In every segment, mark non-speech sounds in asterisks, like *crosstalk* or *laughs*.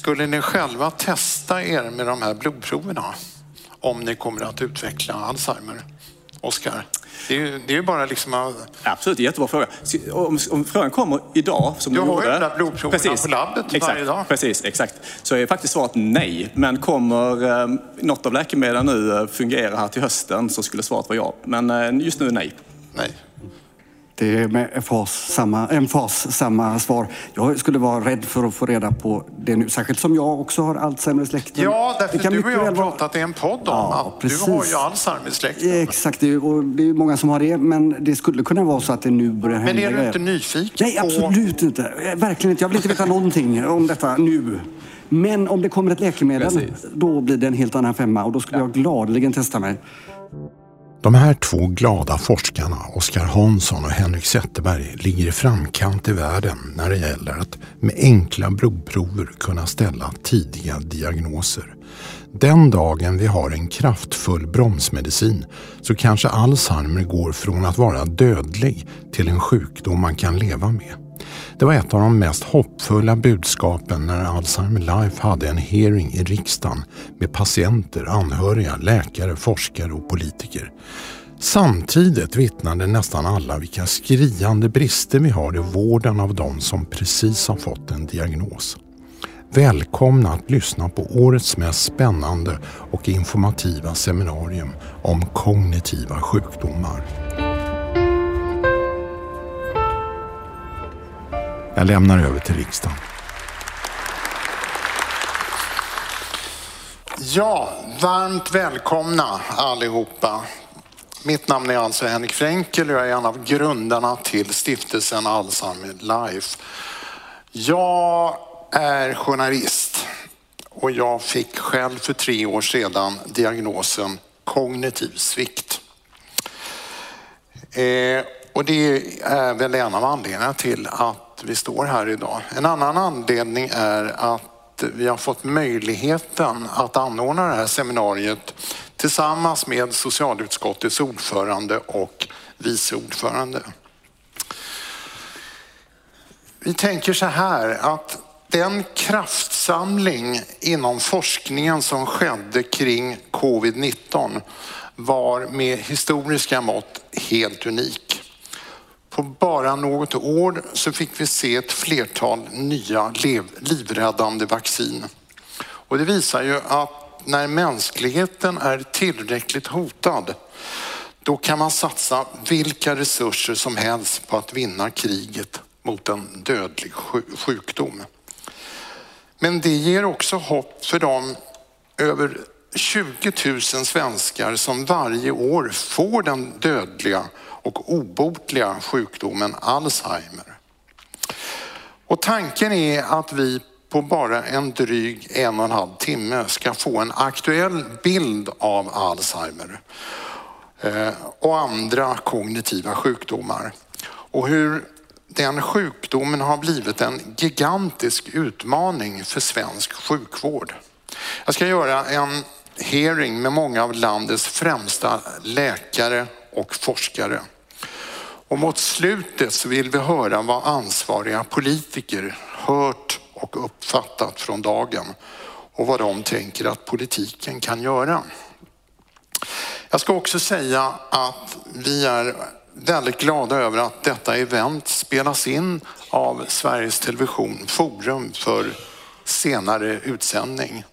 Skulle ni själva testa er med de här blodproverna om ni kommer att utveckla Alzheimer? Oskar? Det är ju det är ju bara liksom. Absolut, jättebra fråga. Om, om frågan kommer idag, som Du du har gjorde. ju de där blodproverna på labbet exakt, varje dag. Precis, exakt. Så är faktiskt svaret nej. Men kommer eh, något av läkemedlen nu eh, fungera här till hösten så skulle svaret vara ja. Men eh, just nu nej. Nej. Det är med emfas samma, emfas samma svar. Jag skulle vara rädd för att få reda på det nu, särskilt som jag också har Alzheimer i släkten. Ja, Det därför kan du och jag har pratat i en podd om Ja, att precis. du har ju Alzheimer i släkten. Exakt, det är, och det är många som har det, men det skulle kunna vara så att det nu börjar hända Men är du inte nyfiken Nej, på... absolut inte. Eh, Verkligen inte. Jag vill inte veta någonting om detta nu. Men om det kommer ett läkemedel, Precis. då blir det en helt annan femma och då skulle jag gladeligen testa mig. De här två glada forskarna, Oskar Hansson och Henrik Zetterberg, ligger i framkant i världen när det gäller att med enkla blodprover kunna ställa tidiga diagnoser. Den dagen vi har en kraftfull bromsmedicin så kanske Alzheimer går från att vara dödlig till en sjukdom man kan leva med. Det var ett av de mest hoppfulla budskapen när Alzheimer Life hade en hearing i riksdagen med patienter, anhöriga, läkare, forskare och politiker. Samtidigt vittnade nästan alla vilka skriande brister vi har i vården av de som precis har fått en diagnos. Välkomna att lyssna på årets mest spännande och informativa seminarium om kognitiva sjukdomar. Jag lämnar över till riksdagen. Ja, varmt välkomna allihopa. Mitt namn är alltså Henrik Fränkel och jag är en av grundarna till stiftelsen Alzheimer Life. Jag är journalist och jag fick själv för tre år sedan diagnosen kognitiv svikt. Eh, och det är väl en av anledningarna till att vi står här idag. En annan anledning är att vi har fått möjligheten att anordna det här seminariet tillsammans med socialutskottets ordförande och vice ordförande. Vi tänker så här att den kraftsamling inom forskningen som skedde kring covid-19 var med historiska mått helt unik. På bara något år så fick vi se ett flertal nya livräddande vaccin. Och det visar ju att när mänskligheten är tillräckligt hotad då kan man satsa vilka resurser som helst på att vinna kriget mot en dödlig sjukdom. Men det ger också hopp för de över 20 000 svenskar som varje år får den dödliga och obotliga sjukdomen Alzheimer. Och tanken är att vi på bara en dryg en och en halv timme ska få en aktuell bild av Alzheimer eh, och andra kognitiva sjukdomar och hur den sjukdomen har blivit en gigantisk utmaning för svensk sjukvård. Jag ska göra en hearing med många av landets främsta läkare och forskare. Och mot slutet så vill vi höra vad ansvariga politiker hört och uppfattat från dagen och vad de tänker att politiken kan göra. Jag ska också säga att vi är väldigt glada över att detta event spelas in av Sveriges Television Forum för senare utsändning.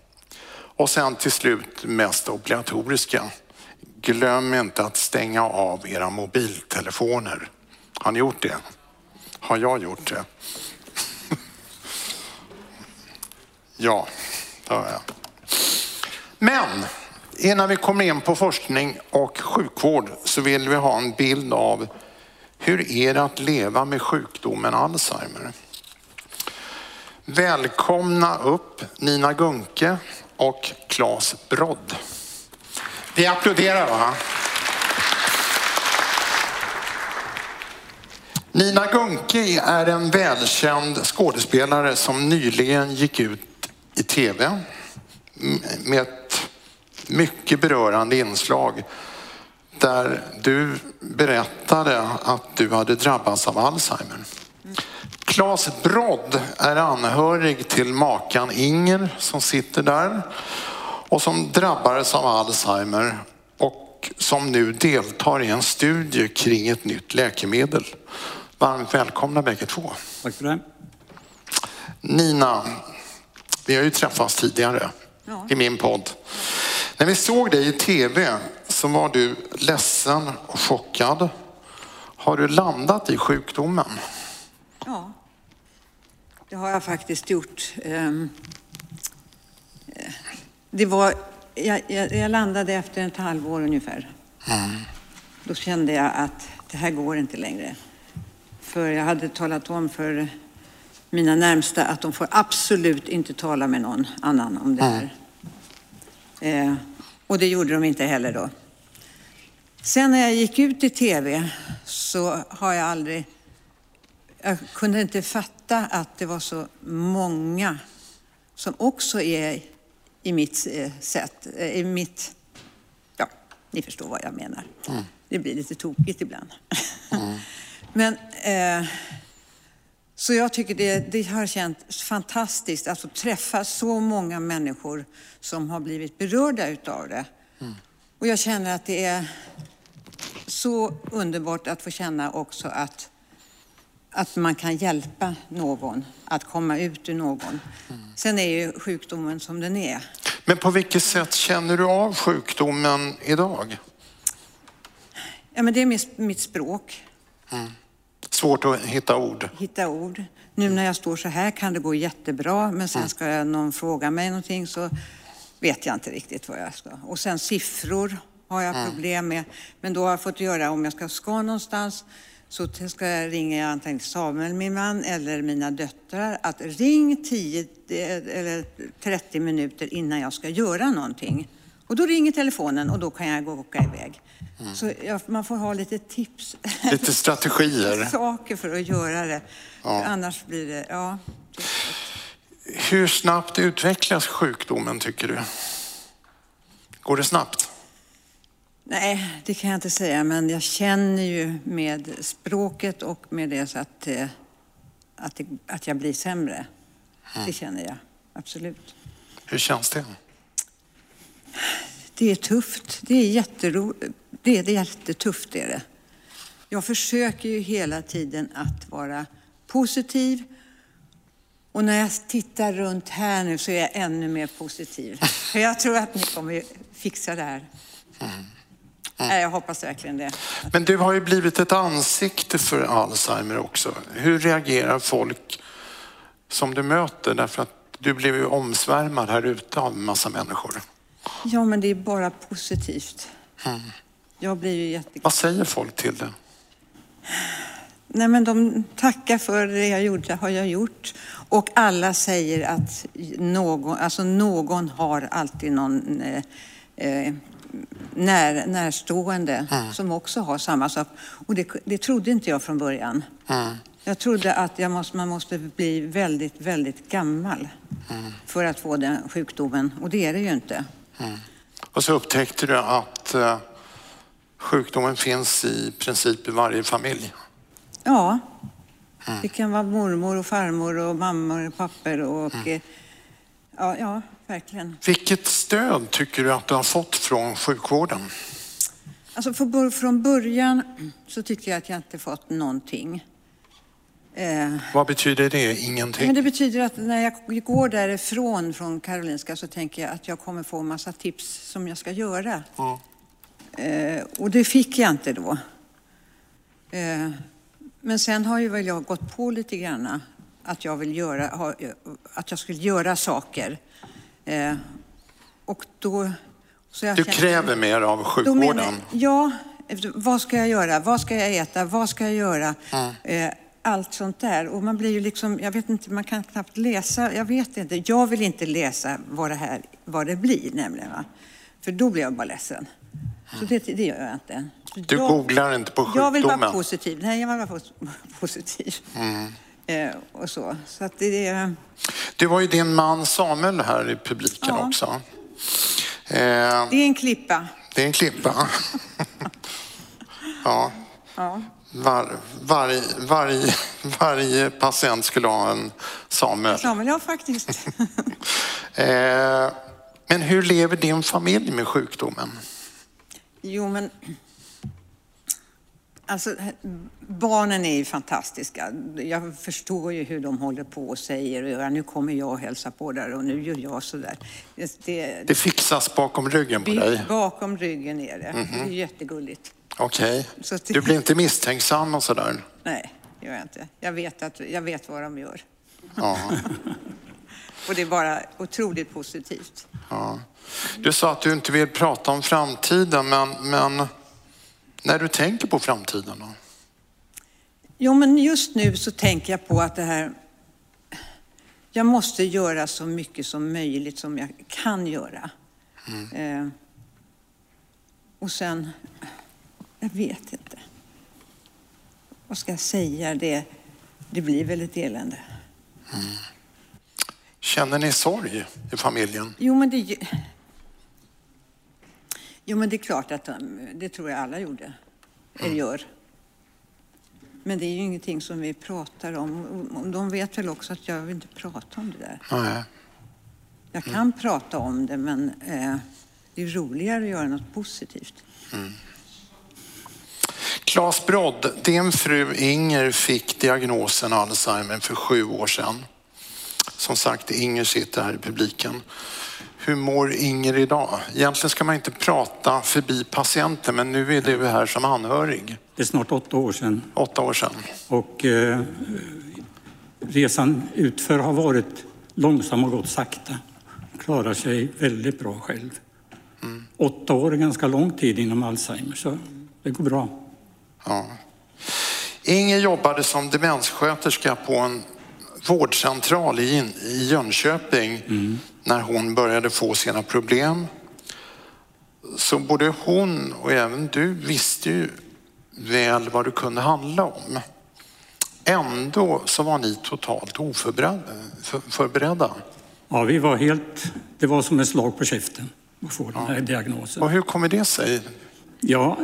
Och sen till slut mest obligatoriska. Glöm inte att stänga av era mobiltelefoner. Har ni gjort det? Har jag gjort det? *laughs* ja, det har jag. Men innan vi kommer in på forskning och sjukvård så vill vi ha en bild av hur är det att leva med sjukdomen Alzheimer? Välkomna upp Nina Gunke och Claes Brodd. Vi applåderar va? Nina Gunke är en välkänd skådespelare som nyligen gick ut i tv med ett mycket berörande inslag där du berättade att du hade drabbats av Alzheimer. Claes Brodd är anhörig till makan Inger som sitter där och som drabbades av Alzheimer och som nu deltar i en studie kring ett nytt läkemedel. Varmt välkomna bägge två. Tack för det. Nina, vi har ju träffats tidigare Ja. i min podd. När vi såg dig i tv så var du ledsen och chockad. Har du landat i sjukdomen? Ja, det har jag faktiskt gjort. Det var, jag, jag, jag landade efter ett halvår ungefär. Då kände jag att det här går inte längre. För jag hade talat om för mina närmsta att de får absolut inte tala med någon annan om det här. Eh, och det gjorde de inte heller då. Sen när jag gick ut i tv så har jag aldrig jag kunde inte fatta att det var så många som också är i mitt eh, sätt, eh, i mitt, ja, ni förstår vad jag menar. Det blir lite tokigt ibland. *laughs* Men, eh, så jag tycker det, det har känts fantastiskt att få träffa så många människor som har blivit berörda utav det. Och jag känner att det är så underbart att få känna också att att man kan hjälpa någon att komma ut ur någon. Sen är ju sjukdomen som den är. Men på vilket sätt känner du av sjukdomen idag? Ja, men det är mitt, språk, Svårt att hitta ord. hitta ord. Nu när jag står så här kan det gå jättebra, men sen ska jag någon fråga mig någonting så vet jag inte riktigt vad jag ska. Och sen siffror har jag problem med, men då har jag fått göra om jag ska ska någonstans så ska jag ringa antingen Samuel, min man, eller mina döttrar att ring 10 eh, eller 30 minuter innan jag ska göra någonting. Och då ringer telefonen och då kan jag gå och åka iväg. Så jag, man får ha lite tips. Lite strategier. *laughs* Saker för att göra det. Ja. Annars blir det, ja. Hur snabbt utvecklas sjukdomen tycker du? Går det snabbt? Nej, det kan jag inte säga, men jag känner ju med språket och med det så att, eh, att, det, att jag blir sämre. Det känner jag, absolut. Hur känns det? Det är tufft. Det är jätteroligt. Det är det är jättetufft, är det. Jag försöker ju hela tiden att vara positiv. Och när jag tittar runt här nu så är jag ännu mer positiv. *laughs* För jag tror att ni kommer fixa det här. Nej, jag hoppas verkligen det. Men du har ju blivit ett ansikte för Alzheimer också. Hur reagerar folk som du möter? Därför att du blev ju omsvärmad här ute av en massa människor. Ja, men det är bara positivt. Jag blir ju jätteglad. Vad säger folk till det? Nej, men de tackar för det jag gjorde, har jag gjort. Och alla säger att någon, alltså någon har alltid någon eh, eh, när, närstående som också har samma sak. Och det, det trodde inte jag från början. Jag trodde att jag måste, man måste bli väldigt, väldigt gammal för att få den sjukdomen. Och det är det ju inte. Och så upptäckte du att eh, sjukdomen finns i princip i varje familj. Ja, det kan vara mormor och farmor och mammor och pappor och... eh, Ja, ja, verkligen. Vilket stöd tycker du att du har fått från sjukvården? Alltså för, från början så tyckte jag att jag inte fått någonting. Eh, Vad betyder det? Ingenting? men det betyder att när jag går därifrån från Karolinska så tänker jag att jag kommer få massa tips som jag ska göra. Eh, och det fick jag inte då. Eh, men sen har ju väl jag gått på lite grann att jag vill göra, att jag skulle göra saker. Eh, och då... Så jag Du känner- kräver mer av menar sjukvården. jag, ja, vad ska jag göra? Vad ska jag äta? Vad ska jag göra? Eh, allt sånt där. Och man blir ju liksom, jag vet inte, man kan knappt läsa. Jag vet inte. Jag vill inte läsa vad det här, vad det blir nämligen. Va? För då blir jag bara ledsen. Så det, det gör jag inte. Så Du jag, googlar inte på Jag vill vara sjukdomen. positiv. Nej, jag vill vara pos- *laughs* positiv. Eh, och så. Så att det är... Du har ju din man Samuel här i publiken Ja. också. Eh, Det är en klippa. det är en klippa. *laughs* ja. Ja. var, varje, varje, varje patient skulle ha en Samuel. Samuel, ja faktiskt. *laughs* Eh, men hur lever din familj med sjukdomen? Jo, men alltså, barnen är ju fantastiska. Jag förstår ju hur de håller på och säger ja, nu kommer jag och hälsa på där och nu gör jag så där. Det, det, Det fixas bakom ryggen på dig? bakom ryggen är det. Det är jättegulligt. Okej. Så att- Du blir inte misstänksam och sådär? Nej, det gör jag inte. Jag vet, att, jag vet vad de gör. Ja. *laughs* Och det är bara otroligt positivt. ja. Du sa att du inte vill prata om framtiden, men, men när du tänker på framtiden då? Jo, men just nu så tänker jag på att det här... Jag måste göra så mycket som möjligt som jag kan göra. Eh, och sen... Jag vet inte. Vad ska jag säga? Det, det blir väl ett elände. Känner ni sorg i familjen? Jo, men det... Jo, men det är klart att de, det tror jag alla gjorde, eller gör. Men det är ju ingenting som vi pratar om. De vet väl också att jag vill inte prata om det där. Nej. Jag kan prata om det, men eh, det är roligare att göra något positivt. Claes Brodd, din fru Inger fick diagnosen Alzheimer för sju år sedan. Som sagt, Inger sitter här i publiken. Hur mår Inger idag? Egentligen ska man inte prata förbi patienten, men nu är du här som anhörig. Det är snart åtta år sedan Åtta år sedan. och eh, resan utför har varit långsam och gått sakta. Klarar sig väldigt bra själv. Åtta år är ganska lång tid inom Alzheimer så det går bra. Ja. Inger jobbade som demenssköterska på en vårdcentral i, i Jönköping när hon började få sina problem. Så både hon och även du visste ju väl vad det kunde handla om. Ändå så var ni totalt oförberedda. För, förberedda. Ja, vi var helt... Det var som ett slag på käften att få den här diagnosen. Och hur kommer det sig? Ja,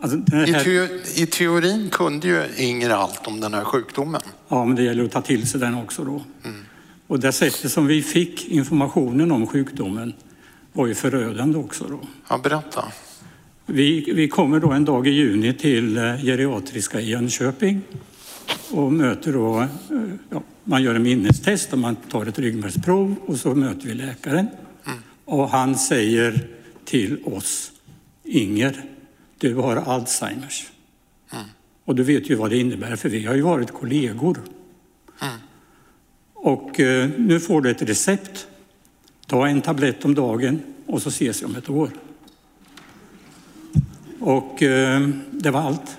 alltså den I, här, teo, I teorin kunde ju Inger allt om den här sjukdomen. ja, men det gäller att ta till sig den också då. Och det sättet som vi fick informationen om sjukdomen var ju förödande också då. Ja, berätta. Vi, vi kommer då en dag i juni till eh, geriatriska i Jönköping och möter då, eh, ja, man gör en minnestest och man tar ett ryggmärgsprov och så möter vi läkaren. Och han säger till oss, Inger, du har Alzheimers. Och du vet ju vad det innebär för vi har ju varit kollegor. Och eh, nu får du ett recept. Ta en tablett om dagen och så ses vi om ett år. Och eh, det var allt.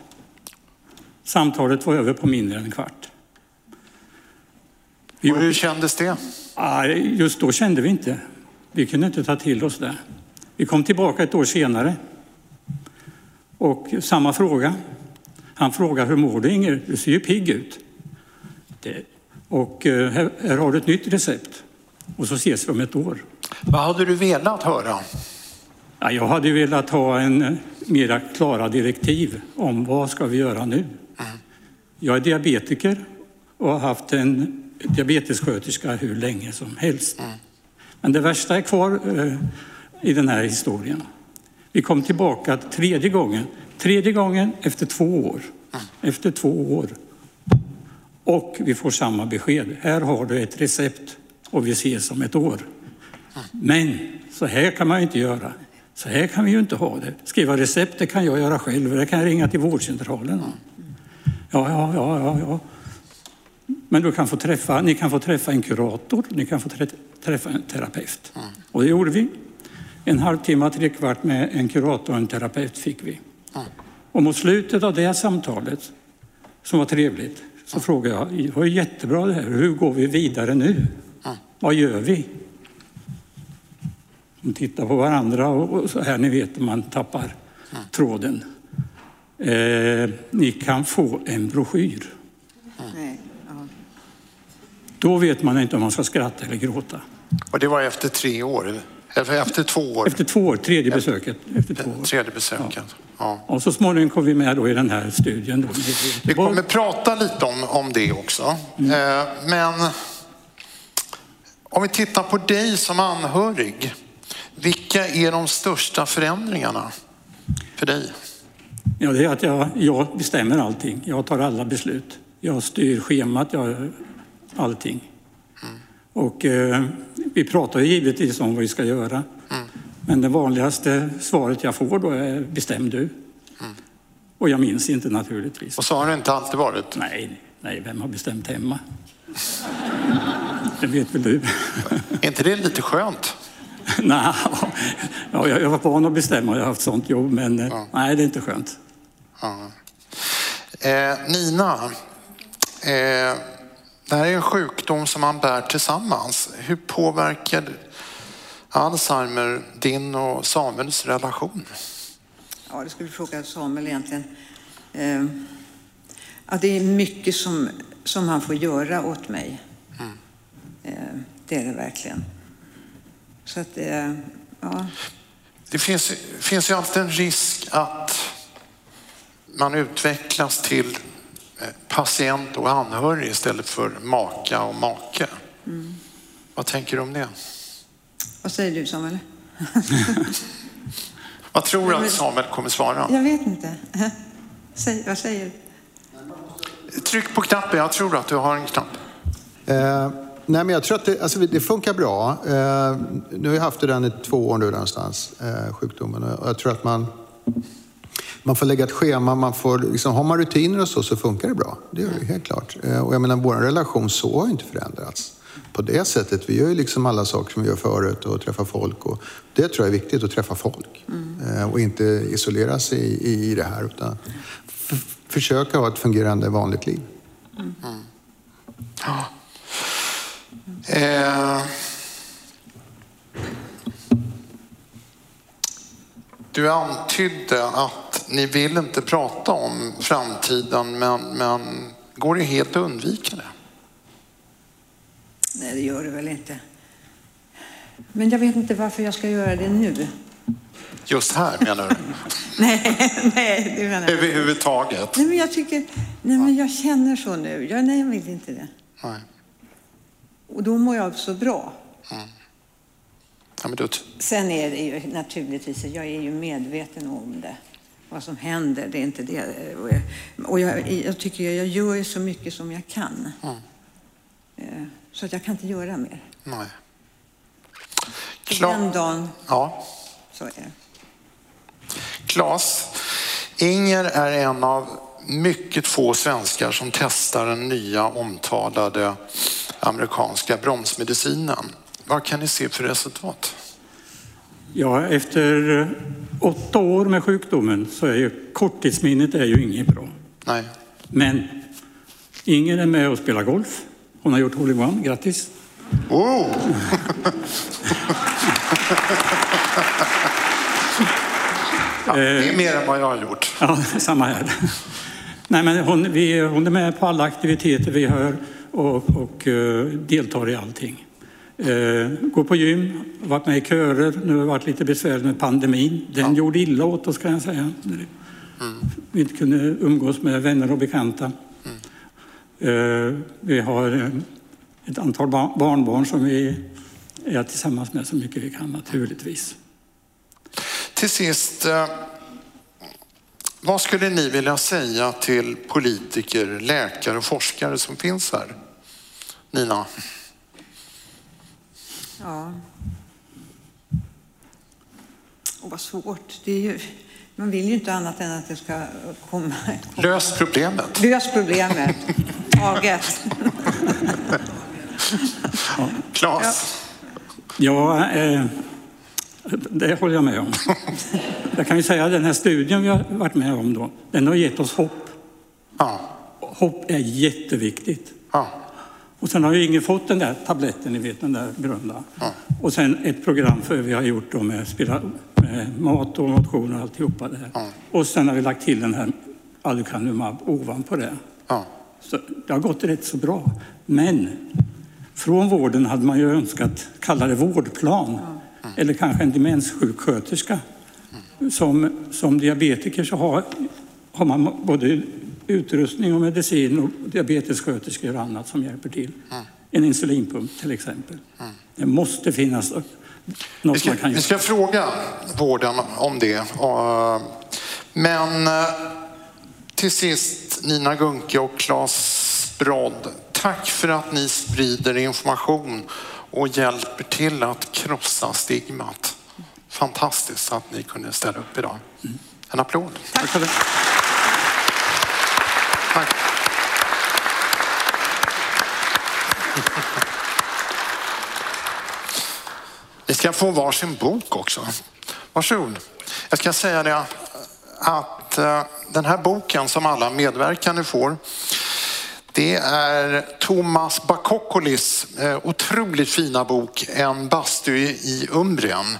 Samtalet var över på mindre än en kvart. Vi Och hur kändes det? Ah, Just då kände vi inte. Vi kunde inte ta till oss det. Vi kom tillbaka ett år senare. Och samma fråga. Han frågar hur mår du Inger? Du ser ju pigg ut. Det. Och eh, här, här har du ett nytt recept. Och så ses vi om ett år. Vad hade du velat höra? Ja, jag hade velat ha en eh, mera klara direktiv om vad ska vi göra nu. Jag är diabetiker och har haft en diabetessköterska hur länge som helst. Men det värsta är kvar eh, i den här historien. Vi kom tillbaka tredje gången. Tredje gången efter två år. Efter två år. Och vi får samma besked. Här har du ett recept och vi ses om ett år. Men så här kan man inte göra. Så här kan vi ju inte ha det. Skriva recept det kan jag göra själv. Det kan jag ringa till vårdcentralen. Ja, ja, ja, ja, ja. Men du kan få träffa, ni kan få träffa en kurator, ni kan få trä- träffa en terapeut. Och det gjorde vi. En halvtimme, tre kvart med en kurator och en terapeut fick vi. Och mot slutet av det samtalet, som var trevligt, så frågade jag, det var jättebra det här, hur går vi vidare nu? Vad gör vi? De tittar på varandra och så här, ni vet, man tappar tråden. Eh, ni kan få en broschyr. Då vet man inte om man ska skratta eller gråta. Och det var efter tre år. Efter två år? Efter två år, tredje besöket. Efter två år. Tredje besöket. Ja. Och så småningom kom vi med då i den här studien. Då. Vi kommer prata lite om, om det också. Mm. Eh, men om vi tittar på dig som anhörig. Vilka är de största förändringarna för dig? Ja, det är att jag, jag bestämmer allting. Jag tar alla beslut. Jag styr schemat, jag, allting. Mm. Och eh, vi pratar givetvis om vad vi ska göra. Men det vanligaste svaret jag får då är bestäm du. Mm. Och jag minns inte naturligtvis. Och så har det inte alltid varit? Nej, nej vem har bestämt hemma? det vet väl du? är inte det lite skönt? *laughs* nej, ja, jag var van att bestämma, jag har haft sånt jobb, men eh, ja. nej, det är inte skönt. Ja. Eh, Nina, eh, det här är en sjukdom som man bär tillsammans. Hur påverkar Alzheimer din och Samuels relation? Ja, det skulle du fråga Samuel egentligen. Eh, ja, det är mycket som, som han får göra åt mig. Mm. Eh, det är det verkligen. Så att, eh, ja. Det finns, finns ju alltid en risk att man utvecklas till eh, patient och anhörig istället för maka och make. Mm. Vad tänker du om det? Vad säger du Samuel? *laughs* vad tror du att Samuel kommer svara? Jag vet inte. Säg, vad säger du? Tryck på knappen, jag tror att du har en knapp. Eh, nej men jag tror att det, alltså, det funkar bra. Eh, nu har jag haft den i två år nu någonstans, eh, sjukdomen. Och jag tror att man, man får lägga ett schema, man får, liksom, har man rutiner och så, så funkar det bra. Det det helt klart. Eh, och jag menar, vår relation så har inte förändrats på det sättet. Vi gör ju liksom alla saker som vi gör förut och träffar folk. Och det tror jag är viktigt, att träffa folk. Mm. Och inte isolera sig i, i det här. Utan försöka ha ett fungerande vanligt liv. Mm. Ja. Eh. Du antydde att ni vill inte prata om framtiden, men, men går det helt att undvika det? Nej, det gör det väl inte. Men jag vet inte varför jag ska göra det nu. Just här menar du? *laughs* nej, nej, det menar jag Överhuvudtaget? Nej, men jag tycker, nej men jag känner så nu. Jag, nej, jag vill inte det. Nej. Och då mår jag så bra. Mm. Ja, men då... Sen är det ju naturligtvis, jag är ju medveten om det. Vad som händer, det är inte det. Och jag, jag tycker jag gör ju så mycket som jag kan. Mm. Eh, så att jag kan inte göra mer. Nej. Klar... Den dagen ja. så är det. Klas, Inger är en av mycket få svenskar som testar den nya omtalade amerikanska bromsmedicinen. Vad kan ni se för resultat? Ja, efter åtta år med sjukdomen så är ju korttidsminnet är ju inget bra. Nej. Men Inger är med och spelar golf. Hon har gjort hole-in-one. Grattis! Oh. ja, det är mer än vad jag har gjort. Ja, samma här. Nej, men hon, vi, hon är med på alla aktiviteter vi har och, och uh, deltar i allting. Uh, går på gym, varit med i körer. Nu har det varit lite besvärligt med pandemin. Den ja. gjorde illa åt oss kan jag säga. Mm. Vi inte kunde umgås med vänner och bekanta. Uh, vi har ett antal barnbarn som vi är tillsammans med så mycket vi kan naturligtvis. Till sist, vad skulle ni vilja säga till politiker, läkare och forskare som finns här? Nina? Ja. Och vad svårt. Det är ju, man vill ju inte annat än att det ska komma. Lös problemet. Lös problemet. Taget. *laughs* Klas? Ja, ja eh, det håller jag med om. Jag kan ju säga att den här studien vi har varit med om då, den har gett oss hopp. Ja. Hopp är jätteviktigt. Ja. Och sen har ju ingen fått den där tabletten, ni vet den där grunda. Ja. Och sen ett program för vi har gjort då med, spela, med mat och motion och alltihopa det här. Ja. Och sen har vi lagt till den här aducanumab ovanpå det. Ja. Så det har gått rätt så bra. Men från vården hade man ju önskat kalla det vårdplan. eller kanske en demenssjuksköterska. Som, som diabetiker så har, har man både utrustning och medicin och diabetessköterskor och annat som hjälper till. En insulinpump till exempel. Det måste finnas något Vi ska, man kan vi göra. ska fråga vården om det. Men eh, till sist Nina Gunke och Claes Brodd. Tack för att ni sprider information och hjälper till att krossa stigmat. Fantastiskt att ni kunde ställa upp idag. En applåd. Tack för det. Tack. Ni ska få varsin bok också. Varsågod. Jag ska säga det att att eh, den här boken som alla medverkande får, det är Thomas Bakokkolis eh, otroligt fina bok En bastu i Umbrien.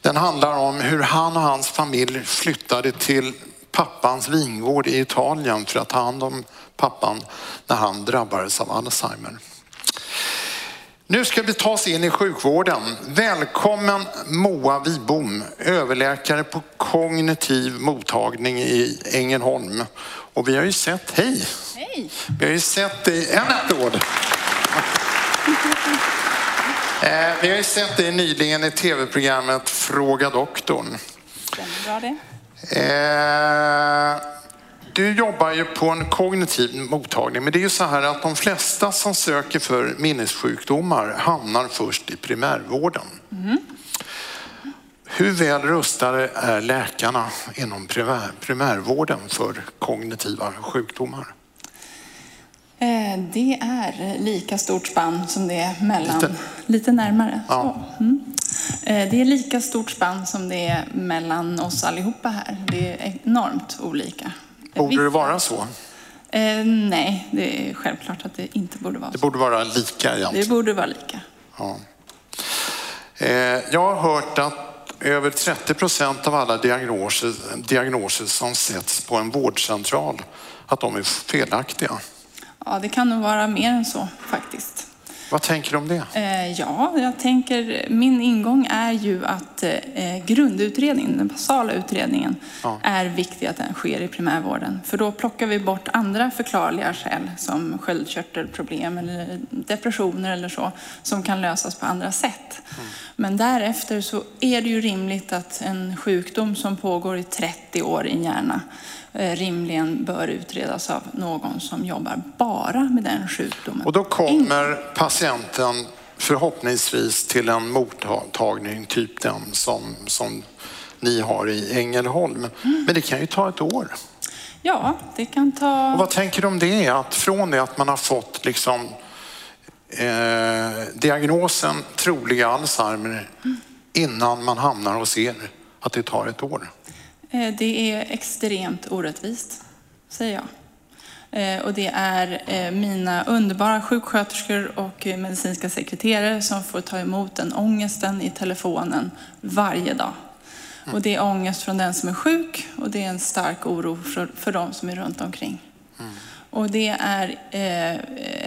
Den handlar om hur han och hans familj flyttade till pappans vingård i Italien för att ta hand om pappan när han drabbades av Alzheimer. Nu ska vi ta oss in i sjukvården. Välkommen Moa Wibom, överläkare på kognitiv mottagning i Ängelholm. Och vi har ju sett, hej! Hej! Vi har ju sett dig, en applåd! *laughs* Eh, Vi har ju sett dig nyligen i tv-programmet Fråga doktorn. Stämmer bra det? Eh, Du jobbar ju på en kognitiv mottagning, men det är ju så här att de flesta som söker för minnessjukdomar hamnar först i primärvården. Hur väl rustade är läkarna inom primär, primärvården för kognitiva sjukdomar? Eh, Det är lika stort spann som det är mellan... Lite. Lite, närmare. Ja. Mm. Eh, Det är lika stort spann som det är mellan oss allihopa här. Det är enormt olika. Borde det vara så? Eh, nej, det är självklart att det inte borde vara Det så. borde vara lika Det egentligen. borde vara lika. Ja. Eh, Jag har hört att över 30 procent av alla diagnoser, diagnoser som sätts på en vårdcentral, att de är felaktiga. Ja, det kan nog vara mer än så faktiskt. Vad tänker du om det? Eh, Ja, jag tänker, min ingång är ju att eh, grundutredningen, den basala utredningen, Ja. är viktig att den sker i primärvården. För då plockar vi bort andra förklarliga skäl som sköldkörtelproblem eller depressioner eller så, som kan lösas på andra sätt. Men därefter så är det ju rimligt att en sjukdom som pågår i 30 år i en hjärna rimligen bör utredas av någon som jobbar bara med den sjukdomen. Och då kommer patienten förhoppningsvis till en mottagning typ den som, som ni har i Ängelholm. Men det kan ju ta ett år. Ja, det kan ta... Och vad tänker du om det? Att från det att man har fått liksom, eh, diagnosen troliga Alzheimer innan man hamnar hos er, att det tar ett år. Eh, det är extremt orättvist, säger jag. Eh, och det är eh, mina underbara sjuksköterskor och medicinska sekreterare som får ta emot den ångesten i telefonen varje dag. Och det är ångest från den som är sjuk och det är en stark oro för, för de som är runt omkring. Mm. Och det är eh,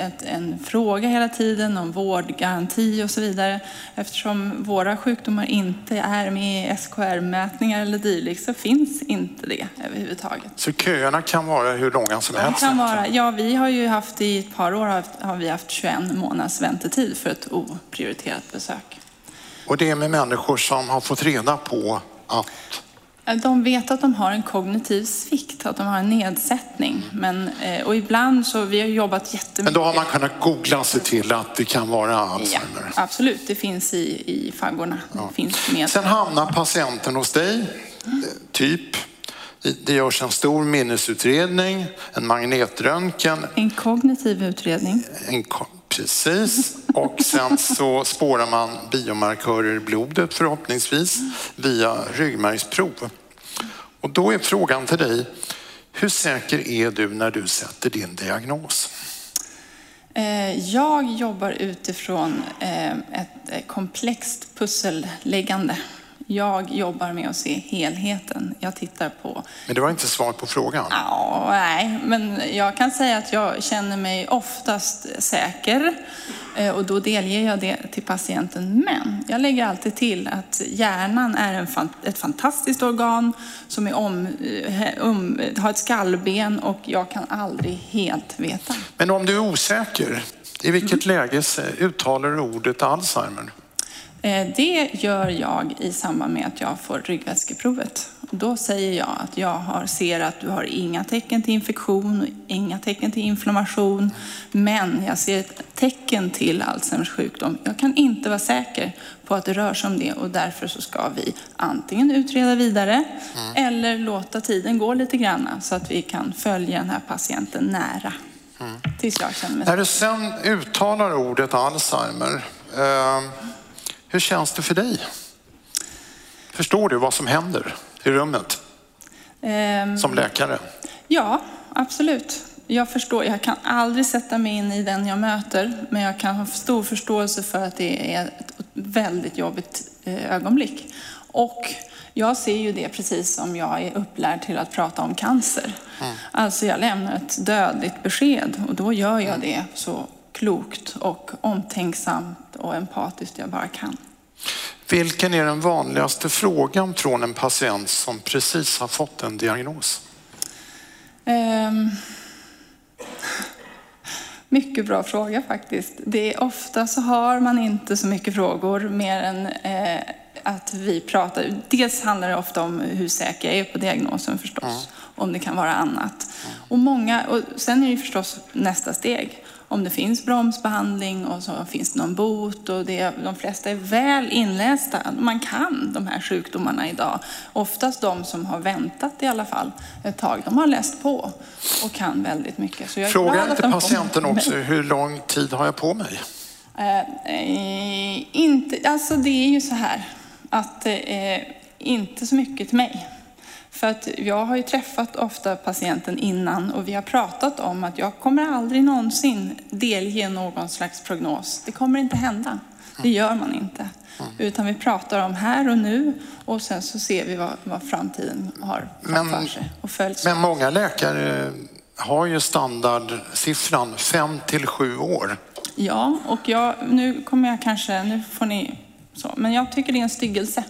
ett, en fråga hela tiden om vårdgaranti och så vidare. Eftersom våra sjukdomar inte är med i SKR-mätningar eller dylikt så finns inte det överhuvudtaget. Så köerna kan vara hur långa som helst. kan vara, ja, vi har ju haft i ett par år har vi haft 21 månaders väntetid för ett oprioriterat besök. Och det är med människor som har fått reda på att De vet att de har en kognitiv svikt, att de har en nedsättning. Men, eh, och ibland så, vi har jobbat Men jättemycket. då har man kunnat googla sig till att det kan vara Ja, Alzheimer. absolut, det finns i, i faggorna. Det finns med. Sen hamnar patienten hos dig, eh, typ. Det- Det görs en stor minnesutredning, en magnetröntgen, En kognitiv utredning. en, ko- precis. Och sen så spårar man biomarkörer i blodet förhoppningsvis via ryggmärgsprov. Och då är frågan till dig, hur säker är du när du sätter din diagnos? Eh, jag jobbar utifrån eh, ett eh, komplext pusselläggande. Jag jobbar med att se helheten. Jag tittar på Men det var inte svar på frågan. Ja, nej, men jag kan säga att jag känner mig oftast säker eh, och då delger jag det till patienten. Men jag lägger alltid till att hjärnan är en, ett fantastiskt organ som är om, um, har ett skallben och jag kan aldrig helt veta. Men om du är osäker, i vilket läge uttalar du ordet Alzheimer? Eh, Det gör jag i samband med att jag får ryggvätskeprovet. Då säger jag att jag har, ser att du har inga tecken till infektion, inga tecken till inflammation, men jag ser ett tecken till Alzheimers sjukdom. Jag kan inte vara säker på att det rör sig om det och därför så ska vi antingen utreda vidare eller låta tiden gå lite grann så att vi kan följa den här patienten nära. Tills jag känner mig När du sen uttalar ordet Alzheimer, eh, hur känns det för dig? Förstår du vad som händer i rummet Ehm, som läkare? Ja, absolut. Jag förstår. Jag kan aldrig sätta mig in i den jag möter, men jag kan ha stor förståelse för att det är ett väldigt jobbigt eh, ögonblick. Och jag ser ju det precis som jag är upplärd till att prata om cancer. Alltså jag lämnar ett dödligt besked och då gör jag det så klokt och omtänksamt och empatiskt jag bara kan. Vilken är den vanligaste frågan från en patient som precis har fått en diagnos? Ehm, Mycket bra fråga faktiskt. Det är ofta så har man inte så mycket frågor mer än eh, att vi pratar. Dels handlar det ofta om hur säker jag är på diagnosen förstås, om det kan vara annat. Och många, och sen är det förstås nästa steg. Om det finns bromsbehandling och så finns det någon bot och det, de flesta är väl inlästa. Man kan de här sjukdomarna idag. Oftast de som har väntat i alla fall ett tag, de har läst på och kan väldigt mycket. Så jag att inte patienten *laughs* också hur lång tid har jag på mig? Eh, eh, inte, alltså det är ju så här att eh, inte så mycket till mig. För att jag har ju träffat ofta patienten innan och vi har pratat om att jag kommer aldrig någonsin delge någon slags prognos. Det kommer inte hända. Det gör man inte. Utan vi pratar om här och nu och sen så ser vi vad, vad framtiden har Men- framför sig. Och följs Men många läkare har ju standardsiffran 5 till 7 år. Ja, och jag, nu kommer jag kanske, nu får ni så, men jag tycker det är en styggelse.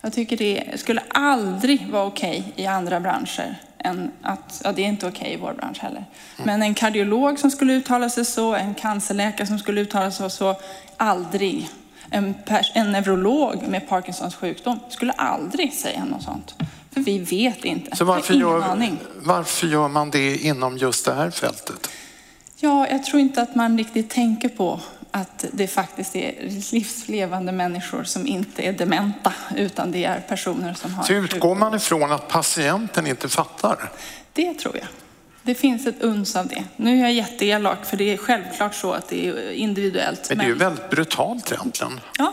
Jag tycker det skulle aldrig vara okej i andra branscher än att, ja det är inte okej i vår bransch heller. Men en kardiolog som skulle uttala sig så, en cancerläkare som skulle uttala sig så, aldrig. En, en neurolog med Parkinsons sjukdom skulle aldrig säga något sånt. För vi vet inte. Så varför gör, varför gör man det inom just det här fältet? Ja, jag tror inte att man riktigt tänker på att det faktiskt är livslevande människor som inte är dementa, utan det är personer som har Så utgår man ifrån att patienten inte fattar? Det tror jag. Det finns ett uns av det. Nu är jag jätteelak, för det är självklart så att det är individuellt. Men det är ju väldigt brutalt egentligen. Ja,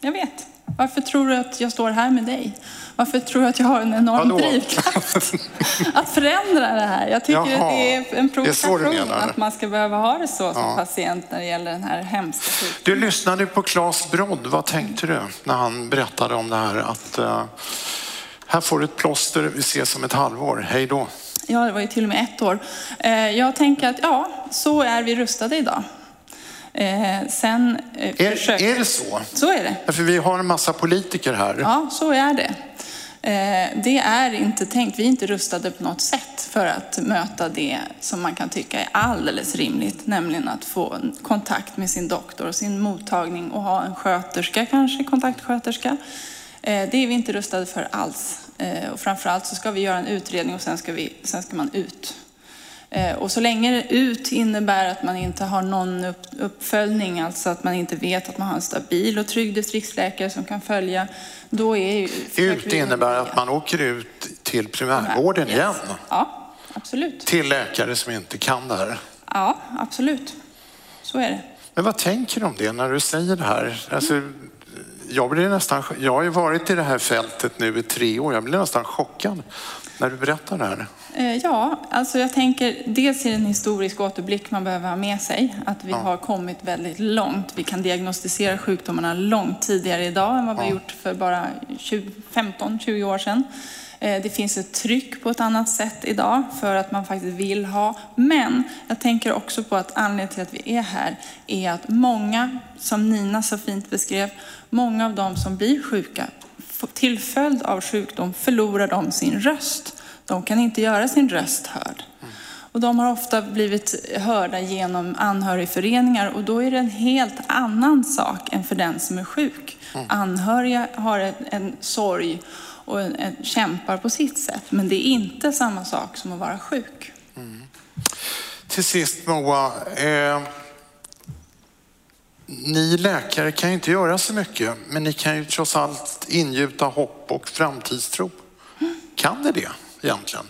jag vet. Varför tror du att jag står här med dig? Varför tror du att jag har en enorm Vadå? drivkraft *laughs* att förändra det här? Jag tycker Jaha, att det är en är provokation menar. att man ska behöva ha det så som patient när det gäller den här hemska sjukdomen. Du lyssnade på Claes Brodd. Vad tänkte du när han berättade om det här? Att eh, här får du ett plåster, vi ses om ett halvår. Hej då. Ja, det var ju till och med ett år. Eh, Jag tänker att ja, så är vi rustade idag. Eh, Sen eh, Är, försöker- är det så? Så är det. För vi har en massa politiker här. Ja, så är det. Eh, Det är inte tänkt, vi är inte rustade på något sätt för att möta det som man kan tycka är alldeles rimligt, nämligen att få kontakt med sin doktor och sin mottagning och ha en sköterska, kanske kontaktsköterska. Eh, Det är vi inte rustade för alls. Eh, Och framförallt så ska vi göra en utredning och sen ska, vi, sen ska man ut. Eh, Och så länge ut innebär att man inte har någon upp, uppföljning, alltså att man inte vet att man har en stabil och trygg distriktsläkare som kan följa, då är ju... Ut innebär att man åker ut till primärvården Yes. igen. Ja, absolut. Till läkare som inte kan det här. Ja, absolut. Så är det. Men vad tänker du om det när du säger det här? Alltså, jag, blir nästan, jag har ju varit i det här fältet nu i tre år. Jag blir nästan chockad när du berättar det här? Eh, Ja, alltså jag tänker dels är det en historisk återblick man behöver ha med sig. Att vi har kommit väldigt långt. Vi kan diagnostisera sjukdomarna långt tidigare idag än vad vi har gjort för bara 15-20 år sedan. Eh, Det finns ett tryck på ett annat sätt idag för att man faktiskt vill ha. Men jag tänker också på att anledningen till att vi är här är att många, som Nina så fint beskrev, många av de som blir sjuka till följd av sjukdom förlorar de sin röst. De kan inte göra sin röst hörd. Och de har ofta blivit hörda genom anhörigföreningar och då är det en helt annan sak än för den som är sjuk. Anhöriga har en, en sorg och en, en, kämpar på sitt sätt, men det är inte samma sak som att vara sjuk. Till sist Moa, eh, ni läkare kan ju inte göra så mycket, men ni kan ju trots allt ingjuta hopp och framtidstro. Kan ni det egentligen?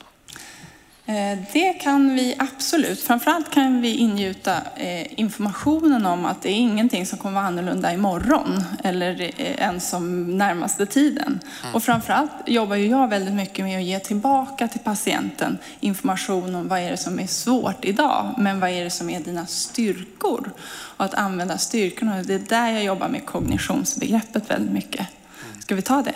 Eh, Det kan vi absolut. Framförallt kan vi ingjuta eh, informationen om att det är ingenting som kommer vara annorlunda imorgon eller eh, ens som närmaste tiden. Och framförallt jobbar ju jag väldigt mycket med att ge tillbaka till patienten information om vad är det som är svårt idag, men vad är det som är dina styrkor? Och att använda styrkorna. Det är där jag jobbar med kognitionsbegreppet väldigt mycket. Ska vi ta det?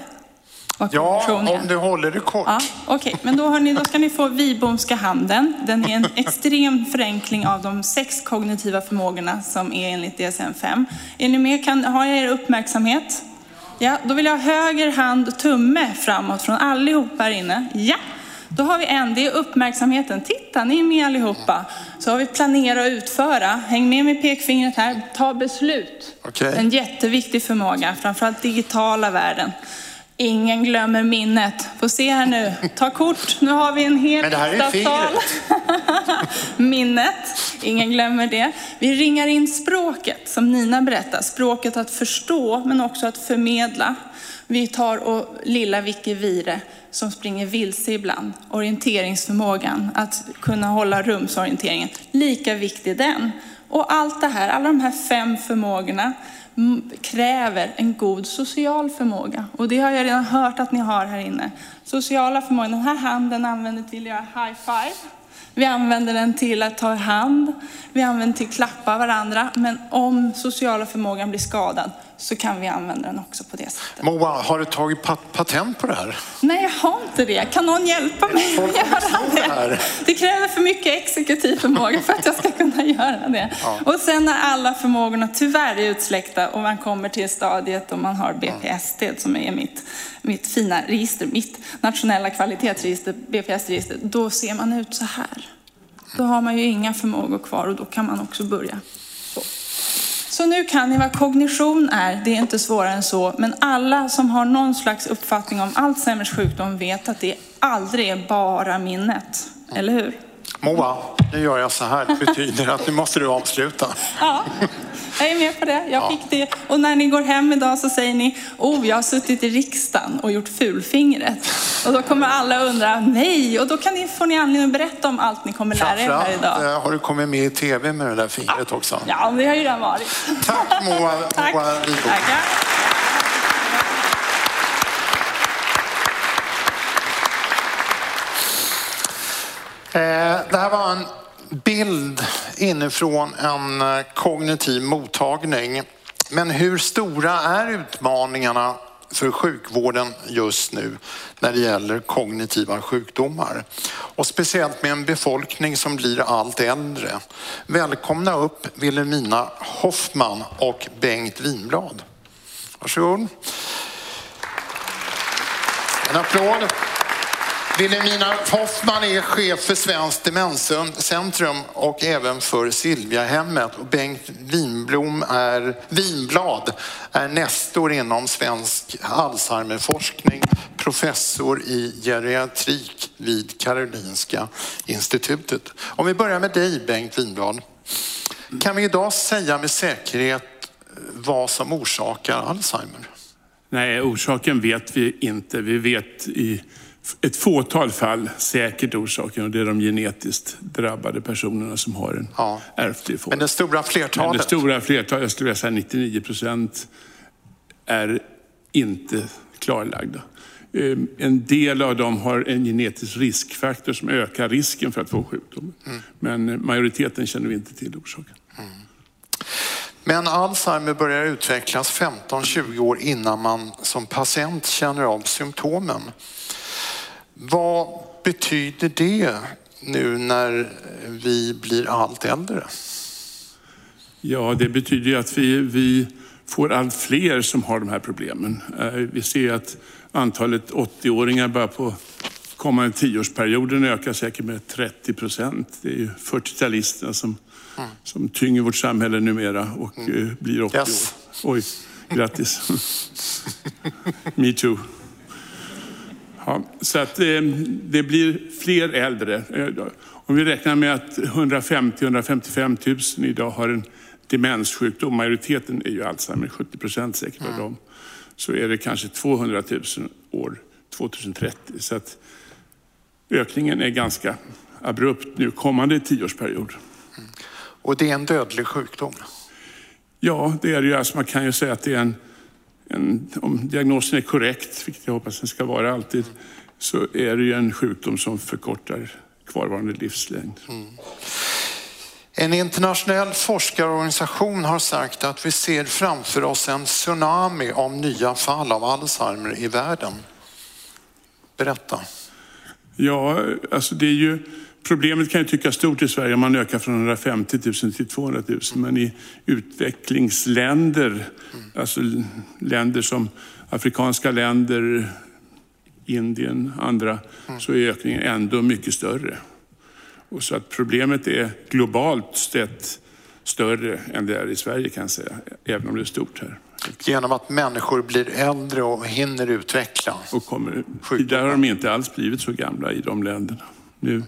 Vad Ja, kognition är? om du håller det kort. Ja, Okej, men då, hörni, då ska ni få Wibomska handen. Den är en *laughs* extrem förenkling av de sex kognitiva förmågorna som är enligt DSM-5. Är ni med? Kan, har jag er uppmärksamhet? Ja, då vill jag ha höger hand tumme framåt från allihop här inne. Ja, då har vi en, det är uppmärksamheten. Titta, ni är med allihopa. Så har vi planera och utföra. Häng med med pekfingret här. Ta beslut. Okej. En jätteviktig förmåga, framförallt digitala världen. Ingen glömmer minnet. Får se här nu. Ta kort. Nu har vi en hel Men det här är riksdagssal. *laughs* Minnet. Ingen glömmer det. Vi ringar in språket, som Nina berättar. Språket att förstå, men också att förmedla. Vi tar och lilla Vicky Vire som springer vilse ibland. Orienteringsförmågan, att kunna hålla rumsorienteringen. Lika viktig den. Och allt det här, alla de här fem förmågorna kräver en god social förmåga. Och det har jag redan hört att ni har här inne. Sociala förmågan, den här handen använder till att göra high five. Vi använder den till att ta i hand. Vi använder den till att klappa varandra. Men om sociala förmågan blir skadad så kan vi använda den också på det sättet. Moa, har du tagit pat- patent på det här? Nej, jag har inte det. Kan någon hjälpa mig att göra *laughs* det det? Det kräver för mycket exekutiv förmåga för att jag ska kunna göra det. Och sen när alla förmågorna tyvärr är utsläckta och man kommer till stadiet och man har BPST som är mitt, mitt fina register, mitt nationella kvalitetsregister, BPS-register, då ser man ut så här. Då har man ju inga förmågor kvar och då kan man också börja. Så. Nu kan ni vad kognition är, det är inte svårare än så, men alla som har någon slags uppfattning om Alzheimers sjukdom vet att det aldrig är bara minnet. Eller hur? Moa, nu gör jag så här. Det betyder att nu måste du avsluta. Ja, jag är med på det. Jag fick det. Och när ni går hem idag så säger ni, oh, jag har suttit i riksdagen och gjort fulfingret. Och då kommer alla undra, nej, och då kan ni, får ni anledning att berätta om allt ni kommer lära er här idag. eh, har du kommit med i tv med det där fingret också. Ja, det har ju redan varit. Tack Moa, *laughs* Tack. Moa. Tackar. Eh, Det här var en bild inifrån en eh, kognitiv mottagning. Men hur stora är utmaningarna för sjukvården just nu när det gäller kognitiva sjukdomar? Och speciellt med en befolkning som blir allt äldre. Välkomna upp Wilhelmina Hoffman och Bengt Winblad. Varsågod. En applåd. Wilhelmina Hoffman är chef för Svenskt Demenscentrum och även för Silviahemmet. Och Bengt Winblom är, Winblad är nestor inom svensk Alzheimerforskning, professor i geriatrik vid Karolinska institutet. Om vi börjar med dig Bengt Winblad. Kan vi idag säga med säkerhet eh, vad som orsakar Alzheimer? Nej, orsaken vet vi inte. Vi vet i ett fåtal fall säkert orsaken och det är de genetiskt drabbade personerna som har en Ja. ärftlig form. Men det stora Men flertalet? det stora flertalet, jag skulle säga 99 procent, är inte klarlagda. eh, en del av dem har en genetisk riskfaktor som ökar risken för att få sjukdomen. Men majoriteten känner vi inte till orsaken. Men Alzheimer börjar utvecklas 15-20 år innan man som patient känner av symptomen. Vad betyder det nu när vi blir allt äldre? Ja, det betyder ju att vi, vi får allt fler som har de här problemen. Eh, Vi ser att antalet 80-åringar bara på kommande tioårsperioden ökar säkert med 30 procent. Det är ju 40-talisterna som, som tynger vårt samhälle numera och eh, blir 80 Yes. år. Oj, grattis. *laughs* Me too. Ja, så att eh, det blir fler äldre. Eh, Om vi räknar med att 150-155 000 idag har en demenssjukdom, majoriteten är ju Alzheimer, 70 procent säkert av dem, så är det kanske 200 000 år 2030. Så att ökningen är ganska abrupt nu kommande tioårsperiod. Och det är en dödlig sjukdom. Ja, det är det ju. Alltså man kan ju säga att det är en, en, om diagnosen är korrekt, vilket jag hoppas den ska vara alltid, så är det ju en sjukdom som förkortar kvarvarande livslängd. En internationell forskarorganisation har sagt att vi ser framför oss en tsunami av nya fall av Alzheimer i världen. Berätta. Ja, alltså det är ju, problemet kan ju tyckas stort i Sverige om man ökar från 150 000 till 200 000. Men i utvecklingsländer, alltså länder som afrikanska länder, Indien, andra, så är ökningen ändå mycket större. Och så att problemet är globalt sett större än det är i Sverige kan jag säga, även om det är stort här. Genom att människor blir äldre och hinner utveckla. Och kommer, tidigare har de inte alls blivit så gamla i de länderna. Nu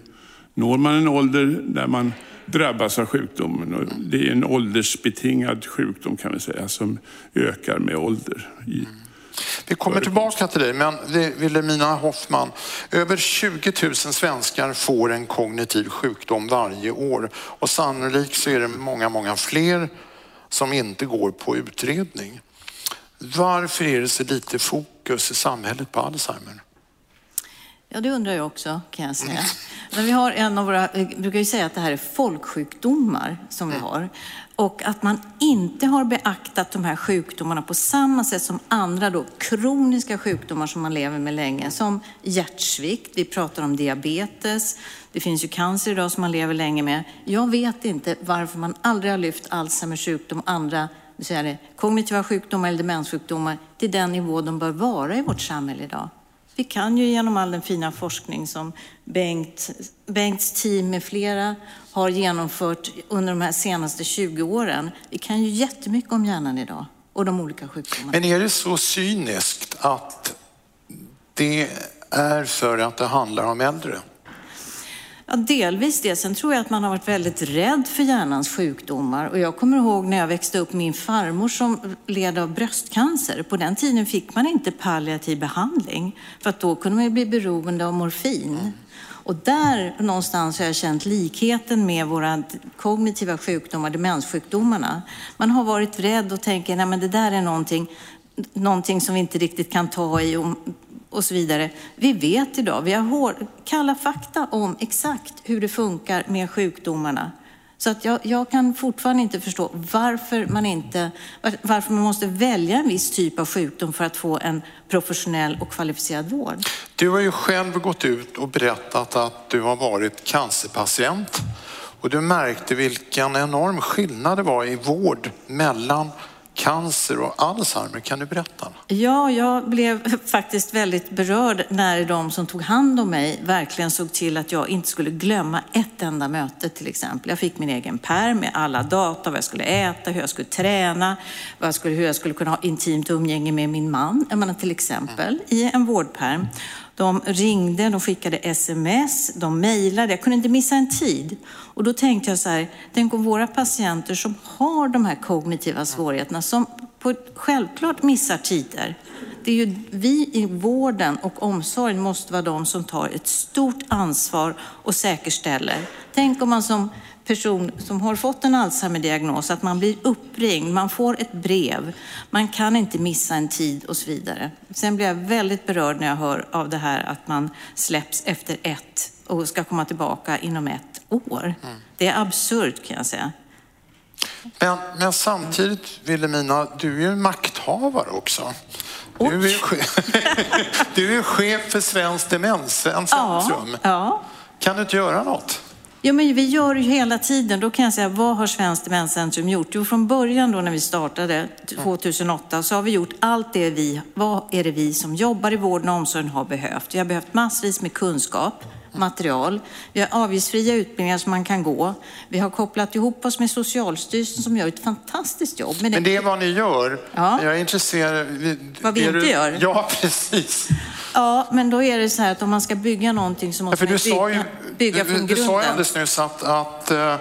når man en ålder där man drabbas av sjukdomen. Det är en åldersbetingad sjukdom kan vi säga som ökar med ålder. I, Vi kommer tillbaka till dig, men Wilhelmina Hoffman, över 20 000 svenskar får en kognitiv sjukdom varje år och sannolikt så är det många, många fler som inte går på utredning. Varför är det så lite fokus i samhället på Alzheimer? Ja, det undrar jag också kan jag säga. Men vi har en av våra, vi brukar ju säga att det här är folksjukdomar som vi har. Och att man inte har beaktat de här sjukdomarna på samma sätt som andra då, kroniska sjukdomar som man lever med länge, som hjärtsvikt, vi pratar om diabetes, det finns ju cancer idag som man lever länge med. Jag vet inte varför man aldrig har lyft Alzheimers sjukdom andra det, kognitiva sjukdomar eller demenssjukdomar till den nivå de bör vara i vårt samhälle idag. Vi kan ju genom all den fina forskning som Bengt, Bengts team med flera har genomfört under de här senaste 20 åren. Vi kan ju jättemycket om hjärnan idag och de olika sjukdomarna. Men är det så cyniskt att det är för att det handlar om äldre? Ja, delvis det. Sen tror jag att man har varit väldigt rädd för hjärnans sjukdomar. Och jag kommer ihåg när jag växte upp min farmor som led av bröstcancer. På den tiden fick man inte palliativ behandling för att då kunde man ju bli beroende av morfin. Och där någonstans har jag känt likheten med våra kognitiva sjukdomar, demenssjukdomarna. Man har varit rädd och tänker, nej men det där är någonting, någonting som vi inte riktigt kan ta i och, så vidare. Vi vet idag, vi har hår, kalla fakta om exakt hur det funkar med sjukdomarna. Så att jag, jag kan fortfarande inte förstå varför man, inte, var- varför man måste välja en viss typ av sjukdom för att få en professionell och kvalificerad vård. Du har ju själv gått ut och berättat att du har varit cancerpatient och du märkte vilken enorm skillnad det var i vård mellan cancer och Alzheimer. Kan du berätta? Ja, jag blev faktiskt väldigt berörd när de som tog hand om mig verkligen såg till att jag inte skulle glömma ett enda möte till exempel. Jag fick min egen pärm med alla data, vad jag skulle äta, hur jag skulle träna, vad jag skulle, hur jag skulle kunna ha intimt umgänge med min man, jag menar, till exempel, i en vårdpärm. De ringde, de skickade sms, de mejlade. Jag kunde inte missa en tid. Och då tänkte jag så här, tänk om våra patienter som har de här kognitiva svårigheterna, som på ett självklart missar tider. Det är ju vi i vården och omsorgen måste vara de som tar ett stort ansvar och säkerställer. Tänk om man som person som har fått en Alzheimer-diagnos att man blir uppringd, man får ett brev, man kan inte missa en tid och så vidare. Sen blir jag väldigt berörd när jag hör av det här att man släpps efter ett och ska komma tillbaka inom ett år. Det är absurt kan jag säga. Men, men samtidigt, Wilhelmina, du är ju makthavare också. Du är, chef, *laughs* du är chef för Svenskt Demenscentrum. Ja. Kan du inte göra något? Ja, men vi gör ju hela tiden. Då kan jag säga, vad har Svenskt Demenscentrum gjort? Jo, från början då när vi startade 2008 så har vi gjort allt det vi, vad är det vi som jobbar i vården och omsorgen har behövt? Vi har behövt massvis med kunskap, material. Vi har avgiftsfria utbildningar som man kan gå. Vi har kopplat ihop oss med Socialstyrelsen som gör ett fantastiskt jobb. Men det är vad ni gör. Ja. Jag är intresserad. Vad vi inte du- gör. Ja, *laughs* precis. Ja, men då är det så här att om man ska bygga någonting så Ja, måste för man du sa bygga, ju, bygga du, från du sa ju grunden. alldeles nyss att, att eh,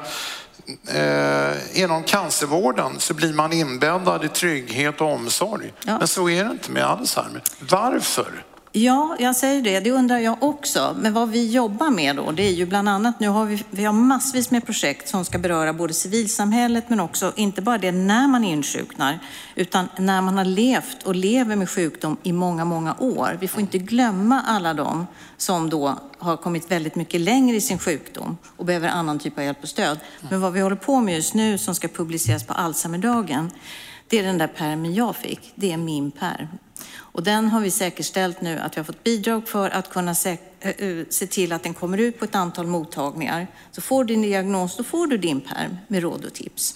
eh, inom cancervården så blir man inbäddad i trygghet och omsorg. Ja. Men så är det inte med Alzheimer. Varför? Ja, jag säger det. Det undrar jag också. Men vad vi jobbar med då, det är ju bland annat, nu har vi, vi har massvis med projekt som ska beröra både civilsamhället men också, inte bara det när man insjuknar, utan när man har levt och lever med sjukdom i många, många år. Vi får inte glömma alla dem som då har kommit väldigt mycket längre i sin sjukdom och behöver annan typ av hjälp och stöd. Men vad vi håller på med just nu som ska publiceras på Alzheimerdagen, det är den där pärmen jag fick. Det är min pärm. Och den har vi säkerställt nu att vi har fått bidrag för att kunna se, eh, eh, se till att den kommer ut på ett antal mottagningar. Så får du din diagnos, då får du din pärm med råd och tips.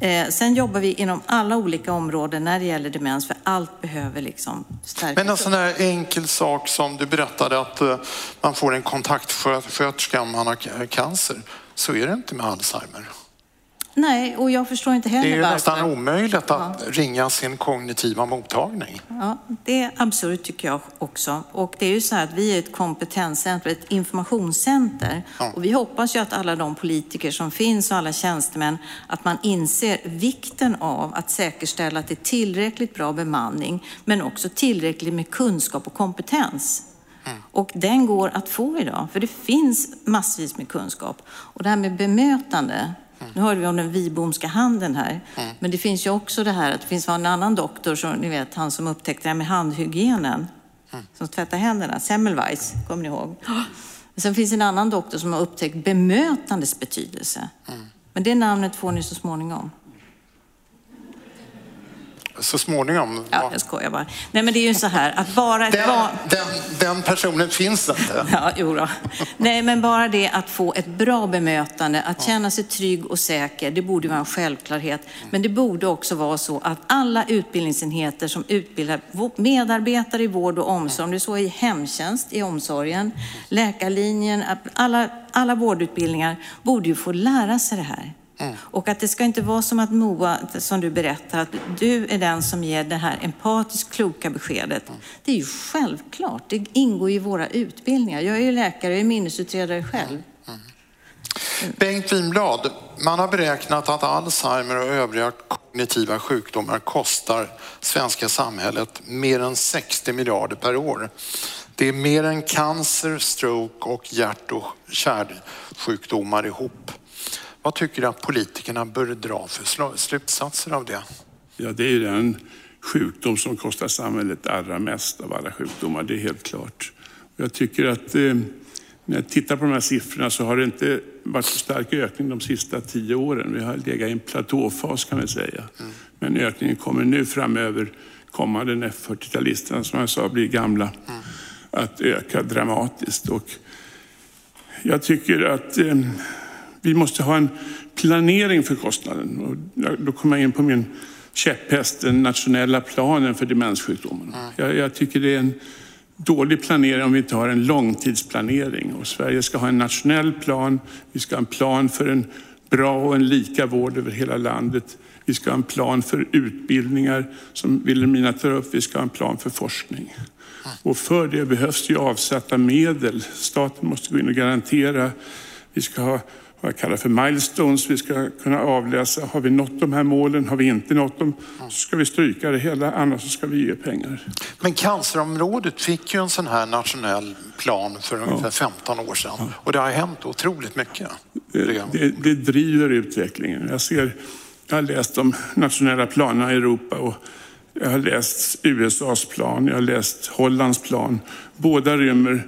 Eh, sen jobbar vi inom alla olika områden när det gäller demens, för allt behöver liksom stärkas. Men en sån här enkel sak som du berättade att man får en kontaktsköterska om man har ca- cancer. Så är det inte med Alzheimer. Nej, och jag förstår inte heller Det är ju varför. nästan omöjligt att ringa sin kognitiva mottagning. Ja, det är absurt tycker jag också. Och det är ju så här att vi är ett kompetenscenter, ett informationscenter. Och vi hoppas ju att alla de politiker som finns och alla tjänstemän, att man inser vikten av att säkerställa att det är tillräckligt bra bemanning, men också tillräckligt med kunskap och kompetens. Och den går att få idag, för det finns massvis med kunskap. Och det här med bemötande, nu hörde vi om den Wibomska handen här, men det finns ju också det här att det finns en annan doktor, som ni vet, han som upptäckte det här med handhygienen, som tvättar händerna, Semmelweis, kommer ni ihåg? Sen finns en annan doktor som har upptäckt bemötandets betydelse. Men det namnet får ni så småningom. Så småningom. Ja, jag skojar bara. Nej, men det är ju så här att bara Den, van... den, den personen finns inte. Ja, jo då. Nej, men bara det att få ett bra bemötande, att känna sig trygg och säker, det borde vara en självklarhet. Men det borde också vara så att alla utbildningsenheter som utbildar medarbetare i vård och omsorg, om det är så i hemtjänst, i omsorgen, läkarlinjen, alla, alla vårdutbildningar, borde ju få lära sig det här. Och att det ska inte vara som att Moa, som du berättar, att du är den som ger det här empatiskt kloka beskedet. Det är ju självklart, det ingår i våra utbildningar. Jag är ju läkare, jag är minnesutredare själv. Bengt Winblad, man har beräknat att Alzheimer och övriga kognitiva sjukdomar kostar svenska samhället mer än 60 miljarder per år. Det är mer än cancer, stroke och hjärt och kärlsjukdomar ihop. Vad tycker du att politikerna bör dra för slu- slutsatser av det? Ja, det är ju den sjukdom som kostar samhället allra mest av alla sjukdomar, det är helt klart. Jag tycker att eh, när jag tittar på de här siffrorna så har det inte varit så stark ökning de sista tio åren. Vi har legat i en platåfas kan man säga. Men ökningen kommer nu framöver, kommande när 40-talisterna som jag sa blir gamla, att öka dramatiskt. Och jag tycker att eh, vi måste ha en planering för kostnaden. Och då kommer jag in på min käpphäst, den nationella planen för demenssjukdomarna. Jag, jag tycker det är en dålig planering om vi inte har en långtidsplanering. Och Sverige ska ha en nationell plan. Vi ska ha en plan för en bra och en lika vård över hela landet. Vi ska ha en plan för utbildningar som Wilhelmina tar upp. Vi ska ha en plan för forskning. Och för det behövs ju avsatta medel. Staten måste gå in och garantera. Vi ska ha vad jag kallar för milestones. Vi ska kunna avläsa, har vi nått de här målen? Har vi inte nått dem? Så ska vi stryka det hela, annars ska vi ge pengar. Men cancerområdet fick ju en sån här nationell plan för ungefär 15 år sedan och det har hänt otroligt mycket. Det, det, det driver utvecklingen. Jag, ser, jag har läst de nationella planerna i Europa och jag har läst USAs plan, jag har läst Hollands plan. Båda rymmer,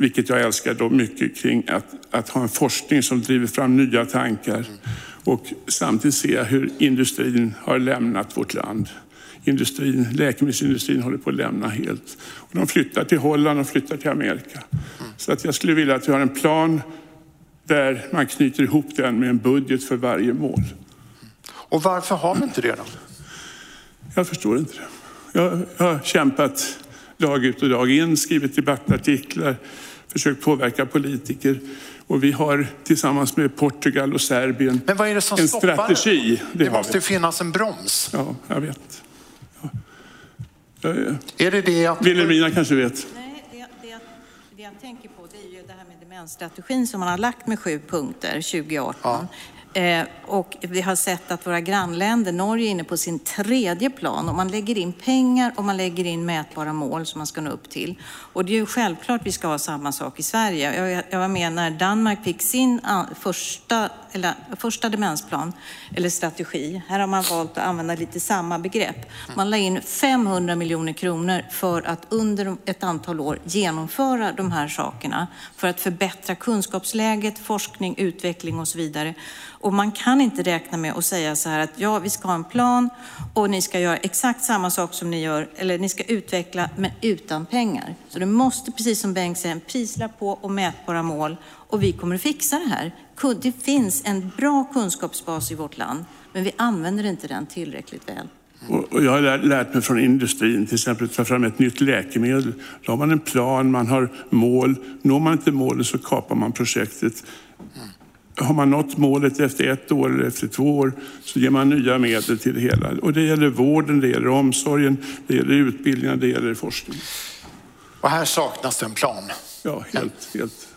vilket jag älskar då mycket, kring att, att ha en forskning som driver fram nya tankar. Och samtidigt jag hur industrin har lämnat vårt land. Industrin, läkemedelsindustrin håller på att lämna helt. Och de flyttar till Holland och flyttar till Amerika. Så att jag skulle vilja att vi har en plan där man knyter ihop den med en budget för varje mål. Och varför har vi inte det då? Jag förstår inte det. Jag, jag har kämpat dag ut och dag in, skrivit debattartiklar, försökt påverka politiker. Och vi har tillsammans med Portugal och Serbien Men vad är det som en stoppar strategi. det? Det har måste vi. finnas en broms. Ja, jag vet. Ja. Jag, Är det det att... Vilhelmina kanske vet. Nej, det, det, det jag tänker på det är ju det här med demensstrategin som man har lagt med sju punkter 2018. Eh, och vi har sett att våra grannländer, Norge är inne på sin tredje plan och man lägger in pengar och man lägger in mätbara mål som man ska nå upp till. Och det är ju självklart vi ska ha samma sak i Sverige. Jag, jag var med när Danmark fick sin första, eller, första demensplan, eller strategi. Här har man valt att använda lite samma begrepp. Man la in 500 miljoner kronor för att under ett antal år genomföra de här sakerna för att förbättra kunskapsläget, forskning, utveckling och så vidare. Och man kan inte räkna med att säga så här att ja, vi ska ha en plan och ni ska göra exakt samma sak som ni gör, eller ni ska utveckla men utan pengar. Så det måste, precis som Bengt säger, en prislapp på och mätbara mål och vi kommer att fixa det här. Det finns en bra kunskapsbas i vårt land, men vi använder inte den tillräckligt väl. Och jag har lärt mig från industrin, till exempel att ta fram ett nytt läkemedel. Då har man en plan, man har mål. Når man inte målet så kapar man projektet. Har man nått målet efter ett år eller efter två år så ger man nya medel till det hela. Och det gäller vården, det gäller omsorgen, det gäller utbildningen, det gäller forskningen. Och här saknas det en plan. Ja, helt, helt.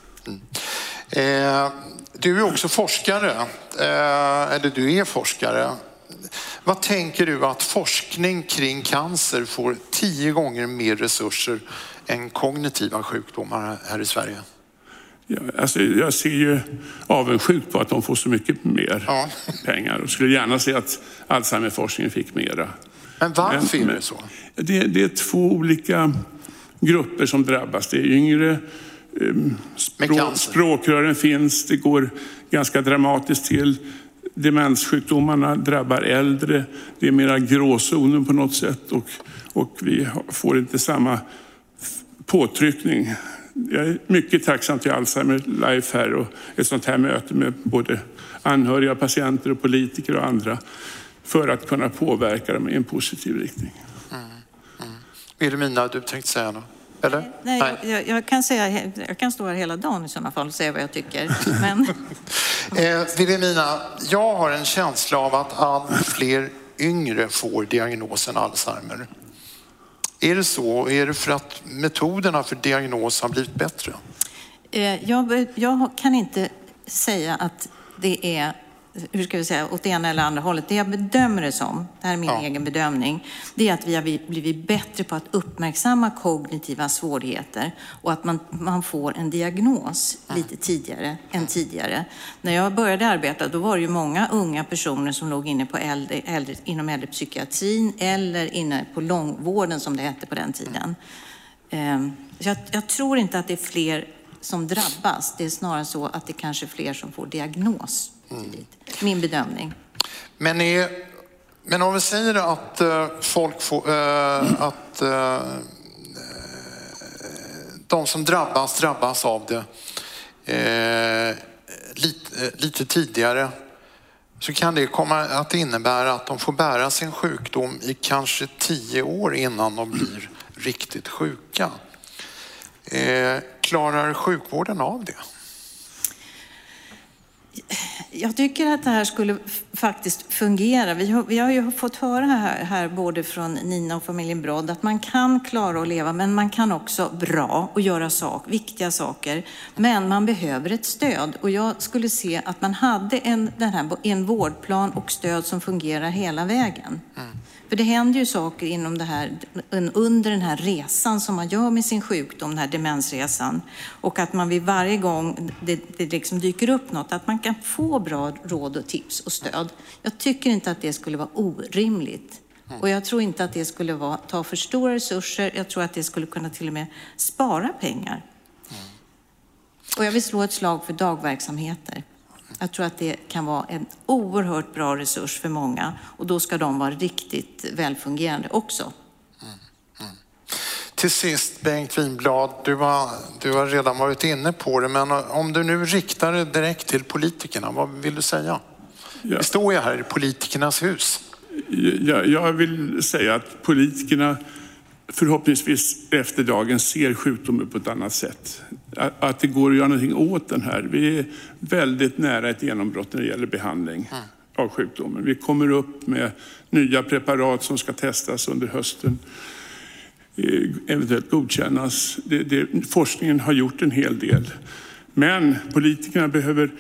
Eh, du är också forskare, eh, eller du är forskare. Vad tänker du att forskning kring cancer får tio gånger mer resurser än kognitiva sjukdomar här i Sverige? Alltså, jag ser ju avundsjukt på att de får så mycket mer Ja. pengar och skulle gärna se att Alzheimerforskningen fick mera. Men varför Men- är det så? Det, det är två olika grupper som drabbas. Det är yngre, ehm, språk, språkrören finns, det går ganska dramatiskt till. Demenssjukdomarna drabbar äldre, det är mera gråzonen på något sätt och, och vi får inte samma påtryckning. Jag är mycket tacksam till Alzheimer Life här och ett sånt här möte med både anhöriga, patienter och politiker och andra för att kunna påverka dem i en positiv riktning. Vilhelmina, du tänkte säga något? Eller? Nej, jag, jag, jag, kan säga, jag kan stå här hela dagen i sådana fall och säga vad jag tycker. *laughs* Men Eh, Vilhelmina, jag har en känsla av att allt fler yngre får diagnosen Alzheimer. Är det så? Är det för att metoderna för diagnos har blivit bättre? Eh, jag, jag kan inte säga att det är hur ska vi säga, åt det ena eller andra hållet. Det jag bedömer det som, det här är min Ja. egen bedömning, det är att vi har blivit bättre på att uppmärksamma kognitiva svårigheter och att man, man får en diagnos lite tidigare än tidigare. När jag började arbeta då var det ju många unga personer som låg inne på äldre, äldre, inom äldrepsykiatrin eller inne på långvården som det hette på den tiden. Ehm, så Jag, jag tror inte att det är fler som drabbas. Det är snarare så att det kanske är fler som får diagnos tidigt. Min bedömning. Men, är, men om vi säger att eh, folk får, eh, att eh, de som drabbas drabbas av det lite, lite tidigare så kan det komma att innebära att de får bära sin sjukdom i kanske tio år innan de blir riktigt sjuka. Eh, klarar sjukvården av det? Jag tycker att det här skulle faktiskt fungera. Vi har, vi har ju fått höra här, här både från Nina och familjen Brodd att man kan klara att leva, men man kan också bra och göra sak, viktiga saker. Men man behöver ett stöd och jag skulle se att man hade en, den här, en vårdplan och stöd som fungerar hela vägen. Mm. För det händer ju saker inom det här, under den här resan som man gör med sin sjukdom, den här demensresan. Och att man vid varje gång det, det liksom dyker upp något, att man kan få bra råd och tips och stöd. Jag tycker inte att det skulle vara orimligt. Och jag tror inte att det skulle vara, ta för stora resurser. Jag tror att det skulle kunna till och med spara pengar. Och jag vill slå ett slag för dagverksamheter. Jag tror att det kan vara en oerhört bra resurs för många och då ska de vara riktigt välfungerande också. Mm, mm. Till sist Bengt Winblad, du har, du har redan varit inne på det, men om du nu riktar det direkt till politikerna, vad vill du säga? Ja. Vi står ju här i politikernas hus. Jag, jag vill säga att politikerna förhoppningsvis efter dagen ser sjukdomen på ett annat sätt. Att det går att göra någonting åt den här. Vi är väldigt nära ett genombrott när det gäller behandling mm. av sjukdomen. Vi kommer upp med nya preparat som ska testas under hösten, eh, eventuellt godkännas. Det, det, forskningen har gjort en hel del. Men politikerna behöver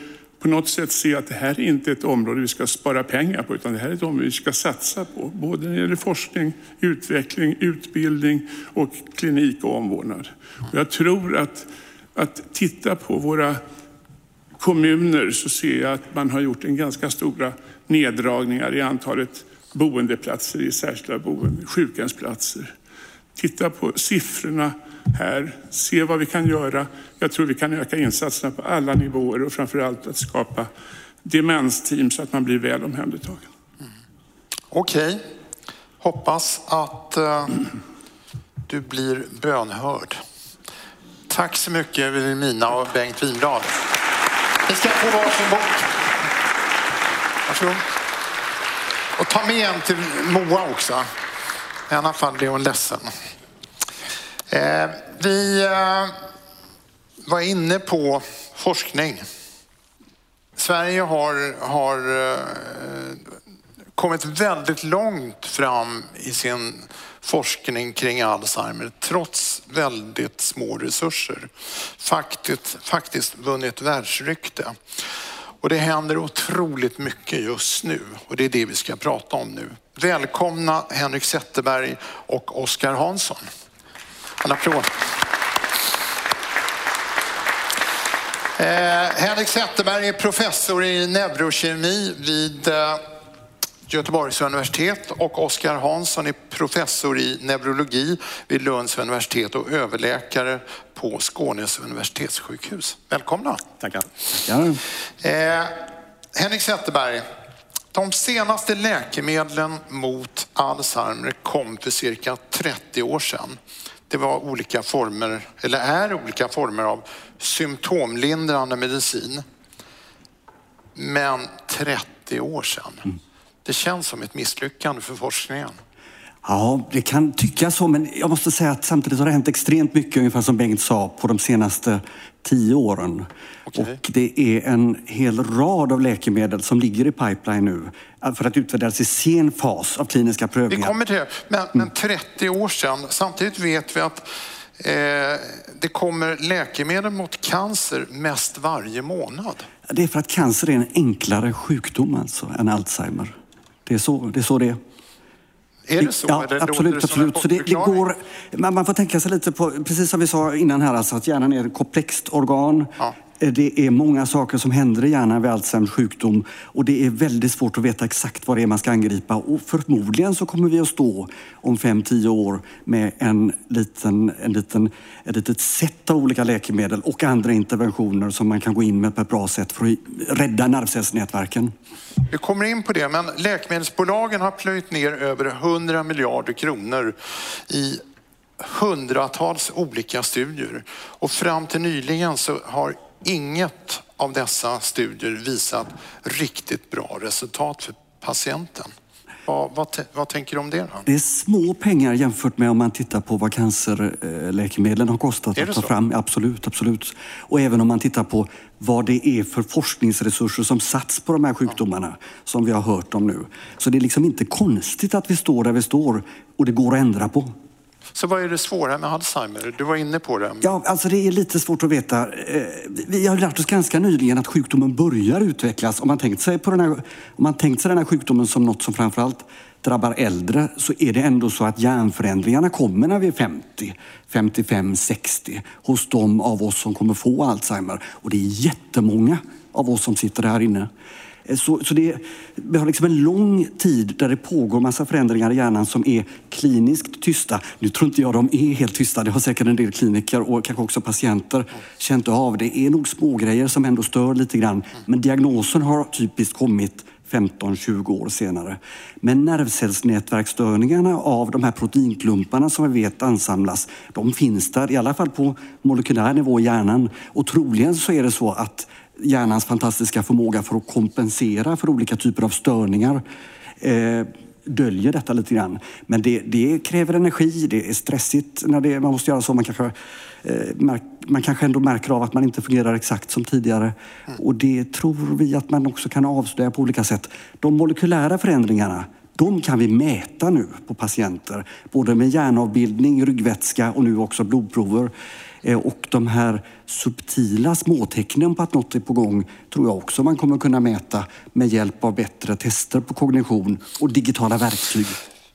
på något sätt se att det här är inte ett område vi ska spara pengar på, utan det här är ett område vi ska satsa på. Både när det gäller forskning, utveckling, utbildning och klinik och omvårdnad. Och jag tror att, att titta på våra kommuner så ser jag att man har gjort en ganska stora neddragningar i antalet boendeplatser i särskilda boenden, sjukhemsplatser. Titta på siffrorna här, se vad vi kan göra. Jag tror vi kan öka insatserna på alla nivåer och framför allt att skapa demensteam så att man blir väl omhändertagen. Mm. Okej, okay. hoppas att uh, du blir bönhörd. Tack så mycket Vilhelmina och Bengt Winblad. Ni ska få varsin bok. Varsågod. Och ta med en till Moa också. I annat fall blir hon ledsen. Eh, vi eh, var inne på forskning. Sverige har, har eh, kommit väldigt långt fram i sin forskning kring Alzheimer trots väldigt små resurser. Faktiskt, faktiskt vunnit världsrykte. Och det händer otroligt mycket just nu och det är det vi ska prata om nu. Välkomna Henrik Zetterberg och Oskar Hansson. En applåd. Eh, Henrik Zetterberg är professor i neurokemi vid eh, Göteborgs universitet och Oskar Hansson är professor i neurologi vid Lunds universitet och överläkare på Skånes universitetssjukhus. Välkomna. Tackar. Eh, Henrik Zetterberg, de senaste läkemedlen mot Alzheimer kom för cirka 30 år sedan det var olika former, eller är olika former av symptomlindrande medicin. Men 30 år sedan. Mm. Det känns som ett misslyckande för forskningen. Ja, det kan tyckas så, men jag måste säga att samtidigt har det hänt extremt mycket, ungefär som Bengt sa, på de senaste tio åren. Okay. Och det är en hel rad av läkemedel som ligger i pipeline nu för att utvärderas i sen fas av kliniska prövningar. Vi kommer till det. Men, men 30 år sedan, samtidigt vet vi att eh, det kommer läkemedel mot cancer mest varje månad. Det är för att cancer är en enklare sjukdom alltså, än Alzheimer. Det är så det är. Så det är. Är det så? Ja, det absolut. absolut. Så det, det, går, man, man får tänka sig lite på, precis som vi sa innan här, alltså att hjärnan är ett komplext organ. Ja. Eh, det är många saker som händer i hjärnan vid Alzheimers sjukdom och det är väldigt svårt att veta exakt vad det är man ska angripa. Och förmodligen så kommer vi att stå om fem tio år med en liten, en liten, ett litet sätt av olika läkemedel och andra interventioner som man kan gå in med på ett bra sätt för att rädda nervcellsnätverken. Vi kommer in på det, men läkemedelsbolagen har plöjt ner över 100 miljarder kronor i hundratals olika studier och fram till nyligen så har inget av dessa studier visat riktigt bra resultat för patienten. Vad, vad, vad, tänker du om det då? Det är små pengar jämfört med om man tittar på vad cancerläkemedlen har kostat att ta så? fram. Absolut, absolut. Och även om man tittar på vad det är för forskningsresurser som sats på de här sjukdomarna som vi har hört om nu. Så det är liksom inte konstigt att vi står där vi står och det går att ändra på. Så vad är det svåra med Alzheimer? Du var inne på det. Ja, alltså det är lite svårt att veta. Eh, vi har lärt oss ganska nyligen att sjukdomen börjar utvecklas. Om man tänkt sig, på den här, om man tänkt sig den här sjukdomen som något som framförallt drabbar äldre så är det ändå så att hjärnförändringarna kommer när vi är 50, 55, 60 hos de av oss som kommer få Alzheimer. Och det är jättemånga av oss som sitter här inne. Eh, så, så det, vi har liksom en lång tid där det pågår massa förändringar i hjärnan som är kliniskt tysta. Nu tror inte jag de är helt tysta, det har säkert en del kliniker och kanske också patienter känt av. Det är nog smågrejer som ändå stör lite grann. Men diagnosen har typiskt kommit 15-20 år senare. Men nervcellsnätverksstörningarna av de här proteinklumparna som vi vet ansamlas, de finns där i alla fall på molekylär nivå i hjärnan. Och troligen så är det så att hjärnans fantastiska förmåga för att kompensera för olika typer av störningar eh, döljer detta lite grann. Men det, det, kräver energi, det är stressigt när det, man måste göra så. Man kanske, eh, märk, man kanske ändå märker av att man inte fungerar exakt som tidigare. Mm. Och det tror vi att man också kan avslöja på olika sätt. De molekylära förändringarna de kan vi mäta nu på patienter, både med hjärnavbildning, ryggvätska och nu också blodprover. Eh, och de här subtila småtecknen på att något är på gång tror jag också man kommer kunna mäta med hjälp av bättre tester på kognition och digitala verktyg.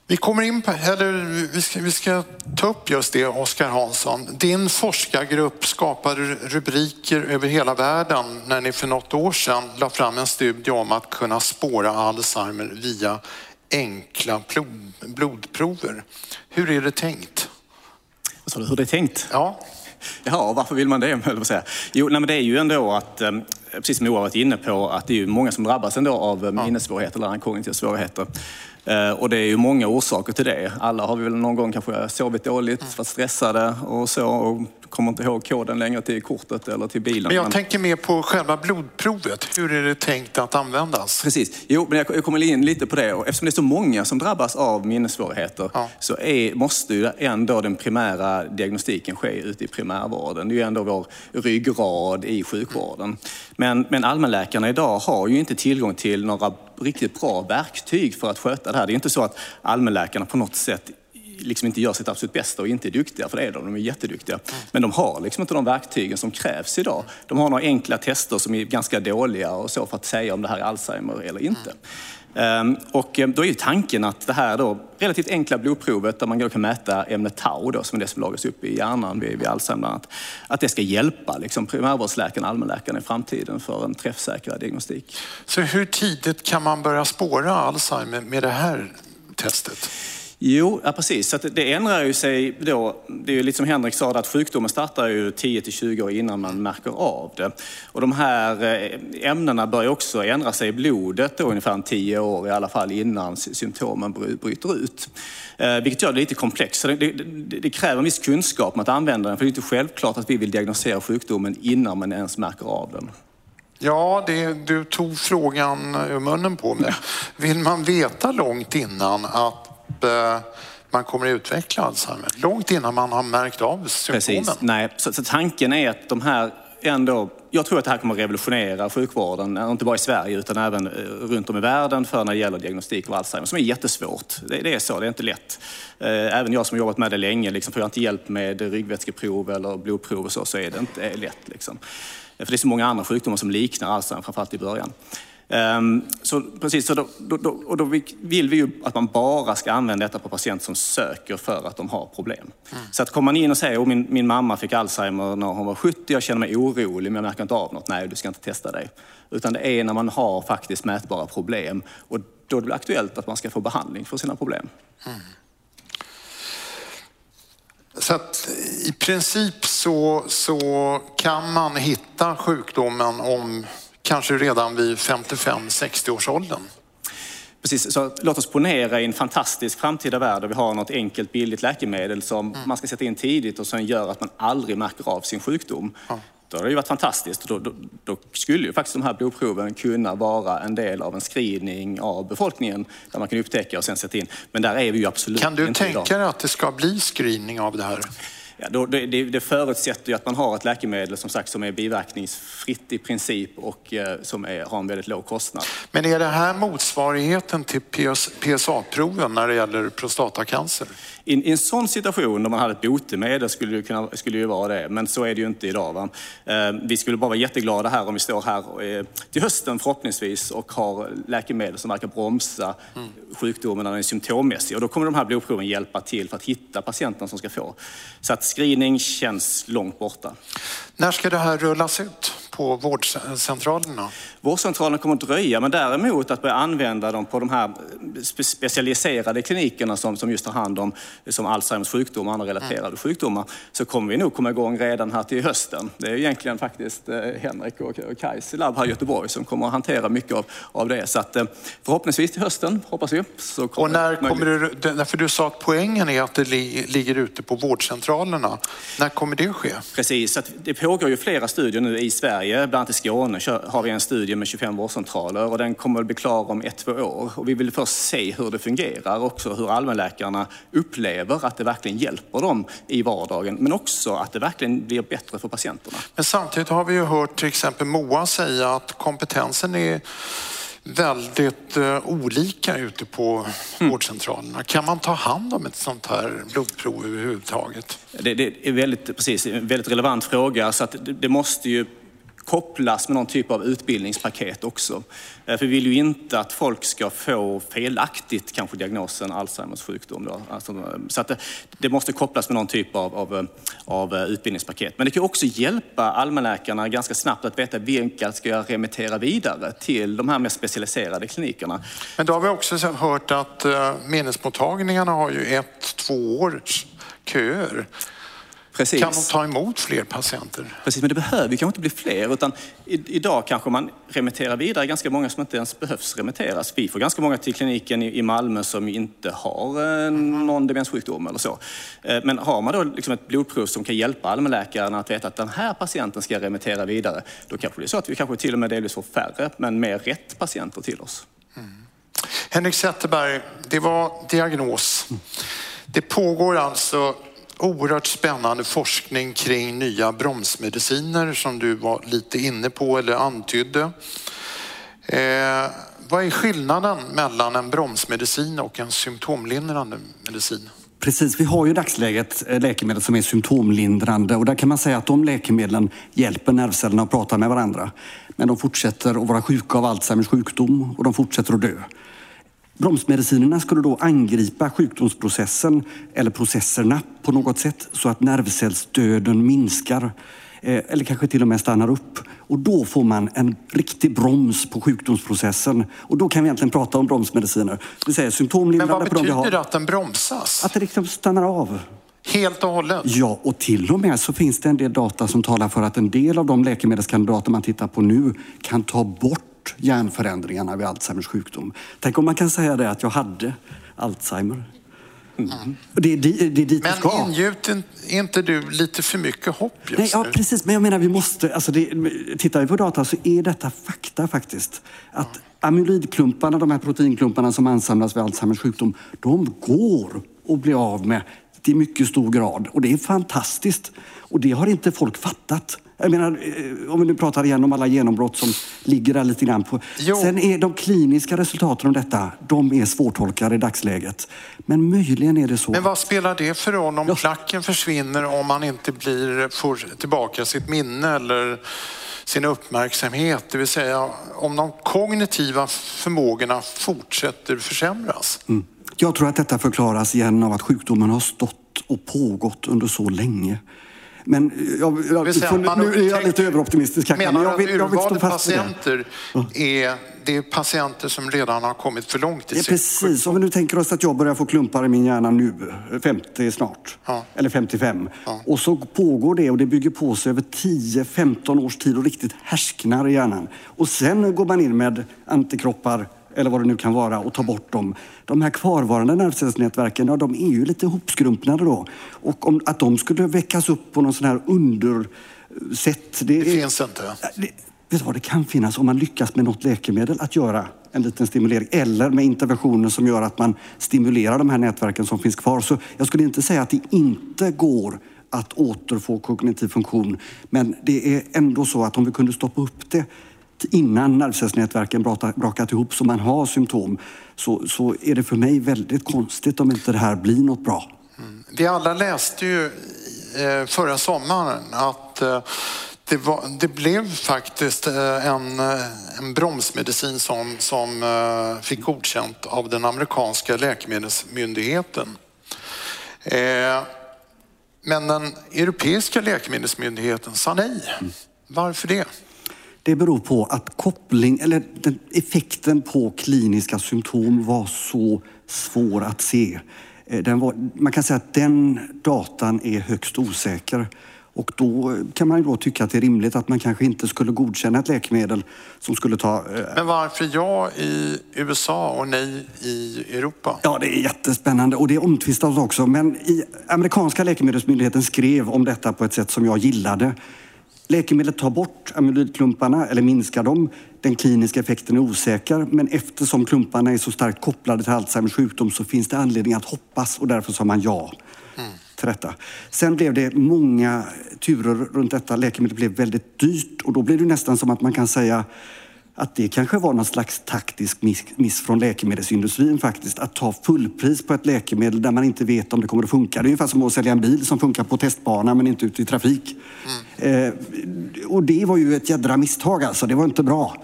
Vi kommer in på, eller vi ska, vi ska ta upp just det, Oskar Hansson. Din forskargrupp skapade rubriker över hela världen när ni för något år sedan la fram en studie om att kunna spåra Alzheimer via enkla blodprover. Hur är det tänkt? Vad sa du, hur det är tänkt? Ja. Ja, varför vill man det? Säga. Jo, nej, men det är ju ändå att, eh, precis som Moa varit inne på, att det är ju många som drabbas ändå av minnessvårigheter eller kognitiva svårigheter. Eh, och det är ju många orsaker till det. Alla har vi väl någon gång kanske sovit dåligt, varit stressade och så och kommer inte ihåg koden längre till kortet eller till bilen. Men jag men... tänker mer på själva blodprovet. Hur är det tänkt att användas? Precis. Jo, men jag kommer in lite på det. Och eftersom det är så många som drabbas av minnessvårigheter ja. så är, måste ju ändå den primära diagnostiken ske ute i primärvården. Det är ju ändå vår ryggrad i sjukvården. Men, men allmänläkarna idag har ju inte tillgång till några riktigt bra verktyg för att sköta det här. Det är inte så att allmänläkarna på något sätt liksom inte gör sitt absolut bästa och inte är duktiga, för det är de, de är jätteduktiga. Men de har liksom inte de verktygen som krävs idag. De har några enkla tester som är ganska dåliga och så för att säga om det här är Alzheimer eller inte. Ehm, och eh, då är ju tanken att det här då relativt enkla blodprovet där man kan mäta ämnet tau då, som är det som lagras upp i hjärnan vid, vid Alzheimer annat, att det ska hjälpa liksom, primärvårdsläkaren, allmänläkaren i framtiden för en träffsäkrare diagnostik. Så hur tidigt kan man börja spåra Alzheimer med det här testet? Jo, ja, precis. Så det ändrar ju sig då. Det är ju lite som Henrik sa, att sjukdomen startar ju 10 till 20 år innan man märker av det. Och de här eh, ämnena börjar också ändra sig i blodet då ungefär 10 år i alla fall innan symptomen bryter ut. Eh, vilket gör det lite komplext. Så det, det, det kräver en viss kunskap om att använda den, för det är inte självklart att vi vill diagnosera sjukdomen innan man ens märker av den. Ja, det, du tog frågan ur munnen på mig. Vill man veta långt innan att Eh, man kommer att utveckla Alzheimer långt innan man har märkt av symptomen. Precis. Nej, så, så tanken är att de här ändå, jag tror att det här kommer att revolutionera sjukvården, inte bara i Sverige utan även eh, runt om i världen för när det gäller diagnostik av Alzheimer, som är jättesvårt. Det, det är så, det är inte lätt. Eh, även jag som har jobbat med det länge, liksom, får jag inte hjälp med ryggvätskeprov eller blodprov och så, så är det inte lätt. Liksom. För det är så många andra sjukdomar som liknar Alzheimer, framförallt i början. Um, så precis, så då, då, då, och då vill vi ju att man bara ska använda detta på patienter som söker för att de har problem. Mm. Så att kommer man in och säger att min, min mamma fick Alzheimer när hon var 70, jag känner mig orolig men jag märker inte av något. Nej, du ska inte testa dig. Utan det är när man har faktiskt mätbara problem och då är det aktuellt att man ska få behandling för sina problem. Mm. Så att i princip så, så kan man hitta sjukdomen om kanske redan vid 55-60 års åldern. Precis, så låt oss ponera i en fantastisk framtida värld där vi har något enkelt billigt läkemedel som mm. man ska sätta in tidigt och som gör att man aldrig märker av sin sjukdom. Ja. då hade det ju varit fantastiskt. Då, då, då, skulle ju faktiskt de här blodproven kunna vara en del av en screening av befolkningen där man kan upptäcka och sen sätta in. Men där är vi ju absolut Kan du inte tänka dig att det ska bli screening av det här? Ja, då, det, det, förutsätter ju att man har ett läkemedel som sagt som är biverkningsfritt i princip och eh, som är, har en väldigt låg kostnad. Men är det här motsvarigheten till PS, PSA-proven när det gäller prostatacancer? I, I, en sån situation, om man hade ett botemedel, skulle det, kunna, skulle det vara det. Men så är det ju inte idag. Va? Eh, vi skulle bara vara jätteglada här om vi står här eh, till hösten förhoppningsvis och har läkemedel som verkar bromsa mm. sjukdomen när den är symptommässig. Och då kommer de här blodproven hjälpa till för att hitta patienten som ska få. Så att screening känns långt borta. När ska det här rullas ut på vårdcentralerna? Vårdcentralerna kommer att dröja, men däremot att börja använda dem på de här specialiserade klinikerna som, som just tar hand om som Alzheimers sjukdom och andra relaterade mm. sjukdomar, så kommer vi nog komma igång redan här till hösten. Det är egentligen faktiskt eh, Henrik och, och Kajs labb här i Göteborg som kommer att hantera mycket av, av det. Så att, eh, förhoppningsvis till hösten, hoppas vi. Och när kommer du, därför du sa att poängen är att det li, ligger ute på vårdcentralerna. När kommer det ske? Precis, att det pågår ju flera studier nu i Sverige, bland annat i Skåne har vi en studie med 25 vårdcentraler och den kommer att bli klar om ett, två år. Och vi vill först se hur det fungerar, också hur allmänläkarna upplever att det verkligen hjälper dem i vardagen, men också att det verkligen blir bättre för patienterna. Men samtidigt har vi ju hört till exempel Moa säga att kompetensen är väldigt uh, olika ute på mm. vårdcentralerna. Kan man ta hand om ett sånt här blodprov överhuvudtaget? Det, det är väldigt, precis, en väldigt relevant fråga. Så det, det måste ju kopplas med någon typ av utbildningspaket också. Eh, för vi vill ju inte att folk ska få felaktigt kanske diagnosen Alzheimers sjukdom. Då. Alltså, eh, så att det, det, måste kopplas med någon typ av, av, eh, av, utbildningspaket. Men det kan också hjälpa allmänläkarna ganska snabbt att veta vilka ska jag remittera vidare till de här mer specialiserade klinikerna. Men då har vi också hört att minnesmottagningarna har ju ett, två års köer. Precis. Kan de ta emot fler patienter? Precis, men det behöver kanske inte bli fler. Utan idag kanske man remitterar vidare ganska många som inte ens behövs remitteras. Vi får ganska många till kliniken i Malmö som inte har eh, någon demenssjukdom eller så. Eh, men har man då liksom ett blodprov som kan hjälpa allmänläkaren att veta att den här patienten ska jag remittera vidare, då kanske det är så att vi kanske till och med delvis får färre, men mer rätt patienter till oss. Mm. Henrik Zetterberg, det var diagnos. Det pågår alltså oerhört spännande forskning kring nya bromsmediciner som du var lite inne på eller antydde. Eh, vad är skillnaden mellan en bromsmedicin och en symptomlindrande medicin? Precis, vi har ju i dagsläget eh, läkemedel som är symptomlindrande och där kan man säga att de läkemedlen hjälper nervcellerna att prata med varandra. Men de fortsätter att vara sjuka av Alzheimers sjukdom och de fortsätter att dö. Bromsmedicinerna skulle då angripa sjukdomsprocessen eller processerna på något sätt så att nervcellsdöden minskar eh, eller kanske till och med stannar upp. Och då får man en riktig broms på sjukdomsprocessen. Och då kan vi egentligen prata om bromsmediciner. Det säger symptomlindrande Men vad betyder det att den bromsas? Att det liksom stannar av. Helt och hållet? Ja, och till och med så finns det en del data som talar för att en del av de läkemedelskandidater man tittar på nu kan ta bort hjärnförändringarna vid Alzheimers sjukdom. Tänk om man kan säga det att jag hade Alzheimer. Mm. Det, det, det är dit men ska. ingjuter inte du lite för mycket hopp just Nej, ja, nu? Precis, men jag menar vi måste, alltså det, tittar vi på data så är detta fakta faktiskt. Att ja. amyloidklumparna, de här proteinklumparna som ansamlas vid Alzheimers sjukdom, de går att bli av med till mycket stor grad. Och det är fantastiskt. Och det har inte folk fattat. Jag menar, eh, om vi nu pratar igen om alla genombrott som ligger där lite grann på. Jo. Sen är de kliniska resultaten om detta, de är svårtolkade i dagsläget. Men möjligen är det så. Men vad spelar det för roll om ja. placken försvinner om man inte blir, får tillbaka sitt minne eller sin uppmärksamhet? Det vill säga om de kognitiva förmågorna fortsätter försämras. Mm. Jag tror att detta förklaras igen av att sjukdomen har stått och pågått under så länge. Men jag, jag, säga, nu är jag lite överoptimistisk kanske. Men jag vill, jag vill stå fast patienter är det är patienter som redan har kommit för långt i ja, Precis, om vi nu tänker oss att jag börjar få klumpar i min hjärna nu, 50 snart, ja. eller 55. Ja. Och så pågår det och det bygger på sig över 10-15 års tid och riktigt härsknar i hjärnan. Och sen går man in med antikroppar eller vad det nu kan vara, och ta bort dem. De här kvarvarande nervcellsnätverken, ja, de är ju lite hopskrumpnade då. Och om, att de skulle väckas upp på någon sån här under sett. Det, det finns inte. Det, vet du vad, det kan finnas om man lyckas med något läkemedel att göra en liten stimulering eller med interventioner som gör att man stimulerar de här nätverken som finns kvar. Så jag skulle inte säga att det inte går att återfå kognitiv funktion. Men det är ändå så att om vi kunde stoppa upp det innan nervcellsnätverken brakat ihop så man har symptom så, så är det för mig väldigt konstigt om inte det här blir något bra. Mm. Vi alla läste ju eh, förra sommaren att eh, det, var, det, blev faktiskt eh, en, en bromsmedicin som, som fick godkänt av den amerikanska läkemedelsmyndigheten. Men den europeiska läkemedelsmyndigheten sa nej. Varför det? Det beror på att koppling, eller effekten på kliniska symptom var så svår att se. Eh, var, man kan säga att den datan är högst osäker. Och då kan man ju då tycka att det är rimligt att man kanske inte skulle godkänna ett läkemedel som skulle ta... Eh... Men varför ja i USA och nej i Europa? Ja, det är jättespännande och det är omtvistat också. Men i amerikanska läkemedelsmyndigheten skrev om detta på ett sätt som jag gillade. Läkemedlet tar bort amyloidklumparna eller minskar dem. Den kliniska effekten är osäker, men eftersom klumparna är så starkt kopplade till Alzheimers sjukdom så finns det anledning att hoppas och därför sa man ja mm. detta. Sen blev det många turer runt detta. Läkemedlet blev väldigt dyrt och då blir det nästan som att man kan säga att det kanske var någon slags taktisk miss från läkemedelsindustrin faktiskt. Att ta fullpris på ett läkemedel där man inte vet om det kommer att funka. Det är ungefär som att sälja en bil som funkar på testbana men inte ute i trafik. Mm. Eh, och det var ju ett jädra misstag alltså. Det var inte bra.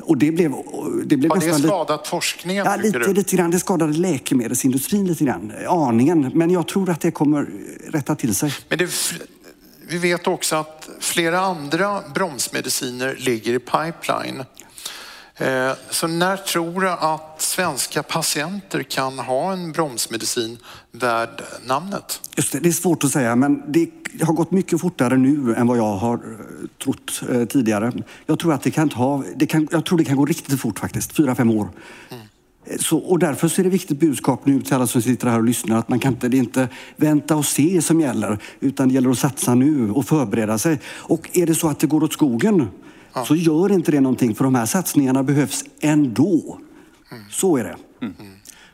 Och det blev, det blev Har det skadat forskningen? Ja, lite, du? lite grann. Det skadade läkemedelsindustrin lite grann. Aningen. Men jag tror att det kommer rätta till sig. Men det, vi vet också att flera andra bromsmediciner ligger i pipeline. Eh, så när tror du att svenska patienter kan ha en bromsmedicin värd namnet? Just det, det är svårt att säga, men det har gått mycket fortare nu än vad jag har eh, trott eh, tidigare. Jag tror att det kan ta, det kan, jag tror det kan gå riktigt fort faktiskt, fyra, fem år. Mm. Så, och därför så är det viktigt budskap nu till alla som sitter här och lyssnar att man kan inte, det är inte vänta och se som gäller utan det gäller att satsa nu och förbereda sig. Och är det så att det går åt skogen ja. så gör inte det någonting för de här satsningarna behövs ändå. Mm. Så är det. Mm.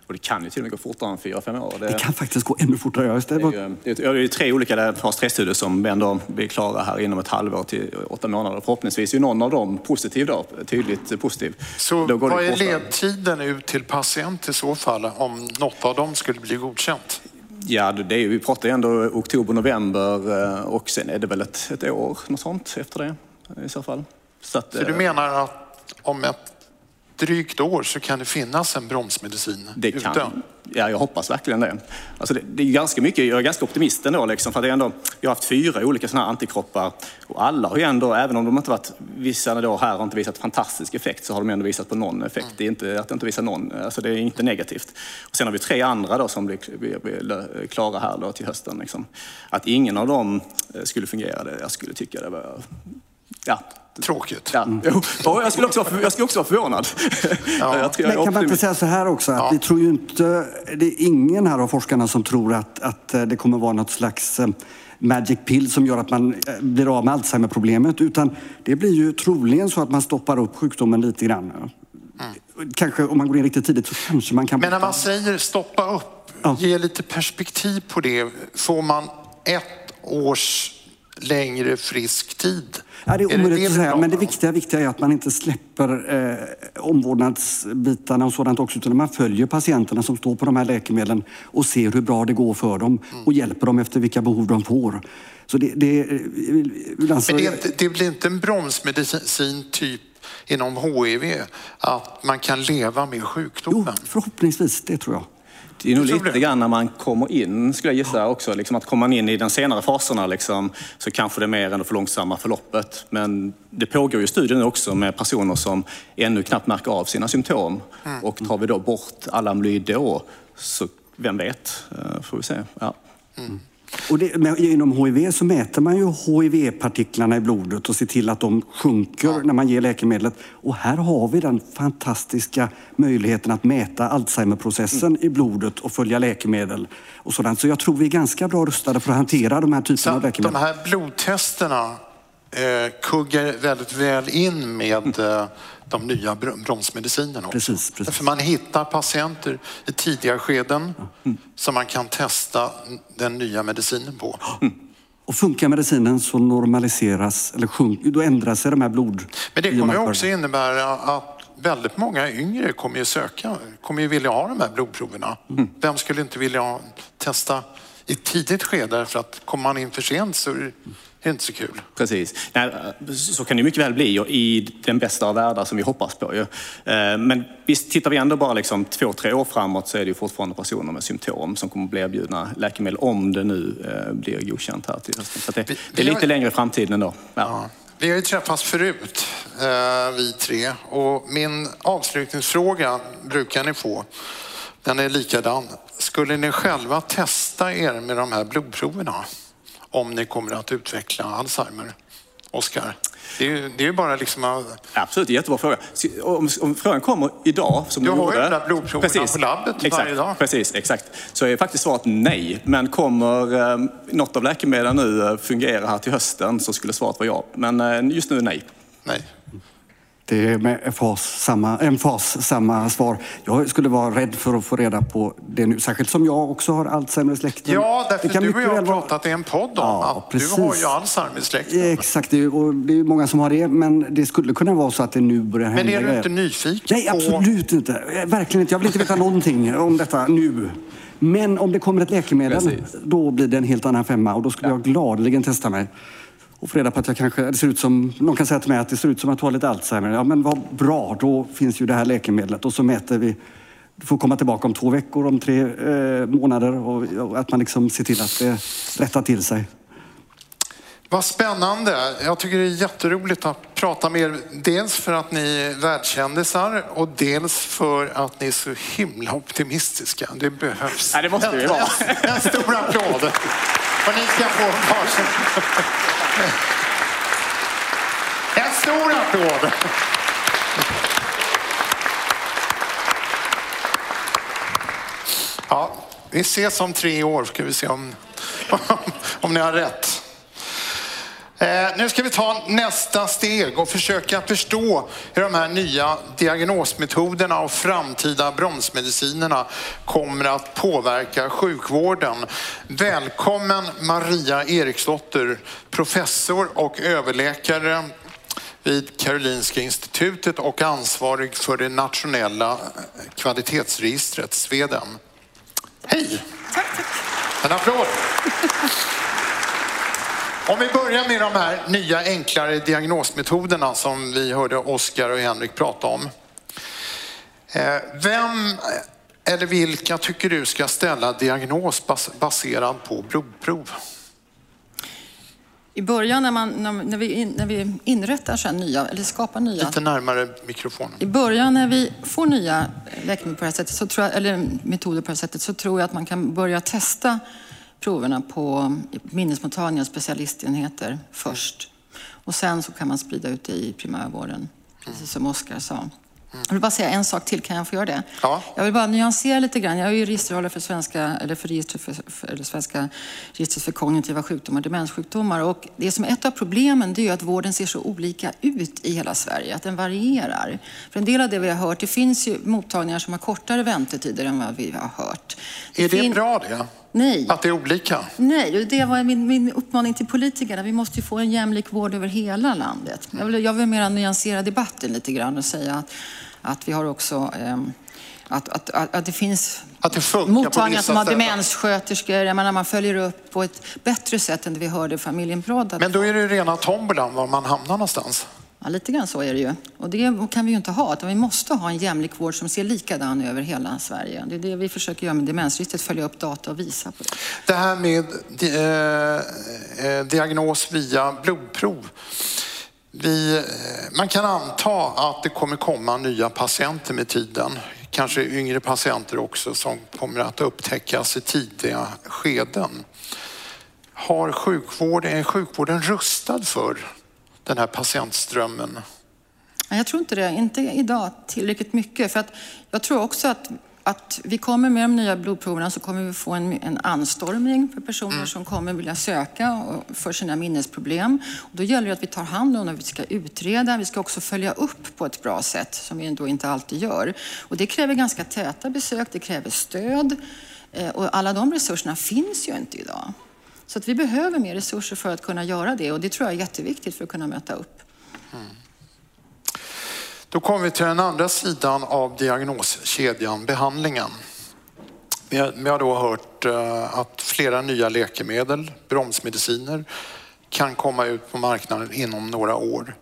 Och det kan ju till och med gå fortare än fyra, fem år. Det, det kan faktiskt gå ännu fortare. Ja, det, är, det, är, det är tre olika fas 3-studier som ändå blir klara här inom ett halvår till åtta månader. Förhoppningsvis är någon av dem positiv då, tydligt positiv. Så då vad är ledtiden ut till patient i så fall om något av dem skulle bli godkänt? Ja, det är, vi pratar ju ändå oktober, november eh, och sen är det väl ett, ett år, något sånt efter det i så fall. Så, att, så du eh, menar att om ett drygt år så kan det finnas en bromsmedicin det kan, ute? Ja, jag hoppas verkligen det. Alltså det, det är ganska mycket, jag är ganska optimist ändå, liksom, för det är ändå, jag har haft fyra olika sådana här antikroppar och alla har ju ändå, även om de inte varit, vissa då här har inte visat fantastisk effekt, så har de ändå visat på någon effekt. Mm. Det är inte att det inte visar någon, alltså det är inte negativt. Och sen har vi tre andra då som blir, blir, blir klara här då till hösten. Liksom. Att ingen av dem eh, skulle fungera, det, jag skulle tycka det var ja, Tråkigt. Ja. Mm. Jag, skulle också, jag skulle också vara förvånad. Ja. *laughs* Jag tror, Men kan man inte säga så här också? Att ja. vi tror ju inte, det är ingen här av forskarna som tror att, att det kommer vara något slags eh, magic pill som gör att man eh, blir av med Alzheimer-problemet. Utan det blir ju troligen så att man stoppar upp sjukdomen lite grann. Mm. Kanske om man går in riktigt tidigt så kanske man kan... Men när man säger stoppa upp, ja. ge lite perspektiv på det. Får man ett års längre frisk tid? Ja, det är omöjligt att säga, men det viktiga, viktiga är att man inte släpper eh, omvårdnadsbitarna och sådant också, utan man följer patienterna som står på de här läkemedlen och ser hur bra det går för dem mm. och hjälper dem efter vilka behov de får. Så det, det, alltså... Men det, inte, det blir inte en bromsmedicin typ inom HIV att man kan leva med sjukdomen? Jo, förhoppningsvis, det tror jag. Det är nog lite grann när man kommer in, skulle jag gissa också. Liksom att kommer man in i de senare faserna liksom, så kanske det är mer än det för långsamma förloppet. Men det pågår ju studier nu också med personer som ännu knappt märker av sina symptom. Mm. Och tar vi då bort alla amyloid då, så vem vet, eh, får vi se. Ja. Mm. Och det, med, inom HIV så mäter man ju HIV-partiklarna i blodet och ser till att de sjunker ja. när man ger läkemedlet. Och här har vi den fantastiska möjligheten att mäta Alzheimerprocessen mm. i blodet och följa läkemedel och sådant. Så jag tror vi är ganska bra rustade för att hantera de här typerna av läkemedel. De här blodtesterna eh, kuggar väldigt väl in med eh, de nya bromsmedicinerna också. Precis, precis. För man hittar patienter i tidiga skeden mm. som man kan testa den nya medicinen på. Mm. Och funkar medicinen så normaliseras, eller sjunk, då ändrar sig de här blod... Men det kommer också innebära att väldigt många yngre kommer ju söka, kommer ju vilja ha de här blodproverna. Mm. Vem skulle inte vilja testa i ett tidigt skede för att kommer man in för sent så är det inte så kul. Precis. Nej, så kan det mycket väl bli i den bästa av världar som vi hoppas på. Eh, men visst, tittar vi ändå bara liksom två, tre år framåt så är det ju fortfarande personer med symptom som kommer att bli erbjudna läkemedel om det nu eh, blir godkänt här till hösten. Så det, det är lite längre i framtiden ändå. Ja. Ja. Vi har ju träffats förut, eh, vi tre, och min avslutningsfråga brukar ni få. Den är likadan. Skulle ni själva testa er med de här blodproverna om ni kommer att utveckla Alzheimer? Oskar? Det är ju det är bara liksom... Absolut, jättebra fråga. Om, om frågan kommer idag, som du gjorde... Du har ju de där blodproverna precis, på labbet exakt, varje dag. Precis, exakt. Så är faktiskt svaret nej. Men kommer eh, något av läkemedlen nu eh, fungera här till hösten så skulle svaret vara ja. Men eh, just nu nej. Nej. Det är med emfas samma, emfas samma svar. Jag skulle vara rädd för att få reda på det nu, särskilt som jag också har Alzheimer-släkten. Ja, därför det kan du och jag har pratat i en podd om ja, att precis. du har ju Alzheimer-släkten. Exakt, och det är många som har det, men det skulle kunna vara så att det nu börjar hända Men är du inte nyfiken? Nej, absolut på... inte. Verkligen inte. Jag vill inte veta någonting om detta nu. Men om det kommer ett läkemedel, precis. då blir det en helt annan femma och då skulle ja. jag gladeligen testa mig och få reda på att jag kanske, det ser ut som, någon kan säga till mig att det ser ut som att du har lite Alzheimer. Ja men vad bra, då finns ju det här läkemedlet och så mäter vi du får komma tillbaka om två veckor, om tre eh, månader och, och, att man liksom ser till att det rättar till sig. Vad spännande. Jag tycker det är jätteroligt att prata med er. Dels för att ni är världskändisar och dels för att ni är så himla optimistiska. Det behövs. Ja, det måste vi vara. En, en stor applåd. Och ni ska få varsin. En stor applåd! Ja, vi ses om tre år, ska vi se om, *laughs* om ni har rätt. Eh, nu ska vi ta nästa steg och försöka förstå hur de här nya diagnosmetoderna och framtida bromsmedicinerna kommer att påverka sjukvården. Välkommen Maria Eriksdotter, professor och överläkare vid Karolinska institutet och ansvarig för det nationella kvalitetsregistret Sweden. Hej! Tack, tack. En applåd! Om vi börjar med de här nya enklare diagnosmetoderna som vi hörde Oskar och Henrik prata om. Eh, vem eller vilka tycker du ska ställa diagnos baserad på blodprov? I början när, man, när, vi, när vi inrättar så nya, eller skapar nya... Lite närmare mikrofonen. I början när vi får nya läkemedel på det här sättet, så tror jag, eller metoder på det här sättet, så tror jag att man kan börja testa proverna på minnesmottagningar och specialistenheter först. Och sen så kan man sprida ut det i primärvården, precis som Oskar sa. Jag vill bara säga en sak till, kan jag få göra det? Ja. Jag vill bara nyansera lite grann. Jag är ju registerhållare för, svenska, eller för, register för, för, eller svenska registret för kognitiva sjukdomar, demenssjukdomar. Och det som är ett av problemen det är att vården ser så olika ut i hela Sverige, att den varierar. För en del av det vi har hört, det finns ju mottagningar som har kortare väntetider än vad vi har hört. Det är det bra det? Nej. Att det är olika? Nej, det var min, min uppmaning till politikerna. Vi måste ju få en jämlik vård över hela landet. Jag vill, jag vill mer nyansera debatten lite grann och säga att, att vi har också eh, att, att, att, att, det finns att det mottagningar som har demenssköterskor. Jag menar, man följer upp på ett bättre sätt än det vi hörde familjen Brodd. Men då är det rena tombolan var man hamnar någonstans. Ja, lite grann så är det ju. Och det kan vi ju inte ha. Utan vi måste ha en jämlik vård som ser likadan över hela Sverige. Det är det vi försöker göra med demensregistret, följa upp data och visa på det. Det här med eh, eh, diagnos via blodprov. Vi, eh, man kan anta att det kommer komma nya patienter med tiden. Kanske yngre patienter också som kommer att upptäckas i tidiga skeden. Har sjukvården, är sjukvården rustad för den här patientströmmen? Jag tror inte det, inte idag tillräckligt mycket. För att jag tror också att att vi kommer med de nya blodproverna så kommer vi få en, en anstormning för personer mm. som kommer vilja söka för sina minnesproblem. Och då gäller det att vi tar hand om dem, vi ska utreda, vi ska också följa upp på ett bra sätt som vi ändå inte alltid gör. Och det kräver ganska täta besök, det kräver stöd eh, och alla de resurserna finns ju inte idag. Så att vi behöver mer resurser för att kunna göra det och det tror jag är jätteviktigt för att kunna möta upp. Mm. Då kommer vi till den andra sidan av diagnoskedjan, behandlingen. Vi har då hört eh, att flera nya läkemedel, bromsmediciner, kan komma ut på marknaden inom några år.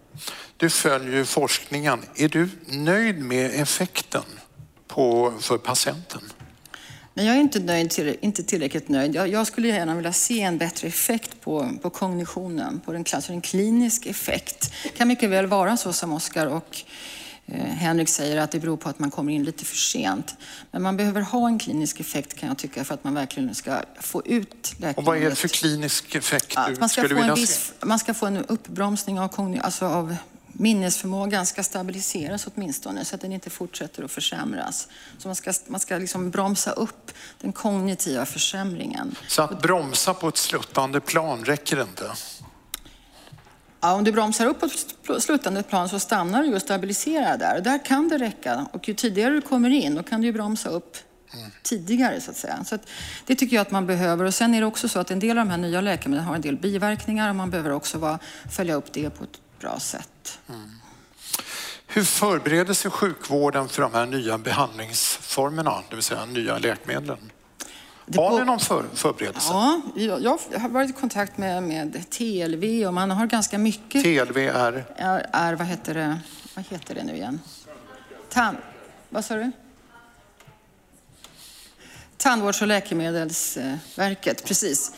Du följer forskningen. Är du nöjd med effekten på, för patienten? Nej, jag är inte, nöjd, inte tillräckligt nöjd. Jag, jag, skulle gärna vilja se en bättre effekt på, på kognitionen, på den, alltså en klinisk effekt. Det kan mycket väl vara så som Oskar och Eh, Henrik säger att det beror på att man kommer in lite för sent. Men man behöver ha en klinisk effekt kan jag tycka för att man verkligen ska få ut läkemedlet. Och vad är det för klinisk effekt du man ska skulle vilja viss, se? Man ska få en uppbromsning av, alltså av minnesförmågan ska stabiliseras åtminstone så att den inte fortsätter att försämras. Så man ska, man ska liksom bromsa upp den kognitiva försämringen. Så att bromsa på ett sluttande plan räcker inte? Ja, om du bromsar upp på slutande plan så stannar du och stabiliserar där. Och där kan det räcka. Och ju tidigare du kommer in, då kan du bromsa upp mm. tidigare så att säga. Så att det tycker jag att man behöver. Och sen är det också så att en del av de här nya läkemedlen har en del biverkningar och man behöver också vara, följa upp det på ett bra sätt. Mm. Hur förbereder sig sjukvården för de här nya behandlingsformerna, det vill säga nya läkemedlen? Har ni någon för, förberedelse? Ja, jag har varit i kontakt med, med TLV och man har ganska mycket... TLV är? Är, är vad, heter det, vad heter det nu igen? Tan, vad sa du? Tandvårds och läkemedelsverket, precis.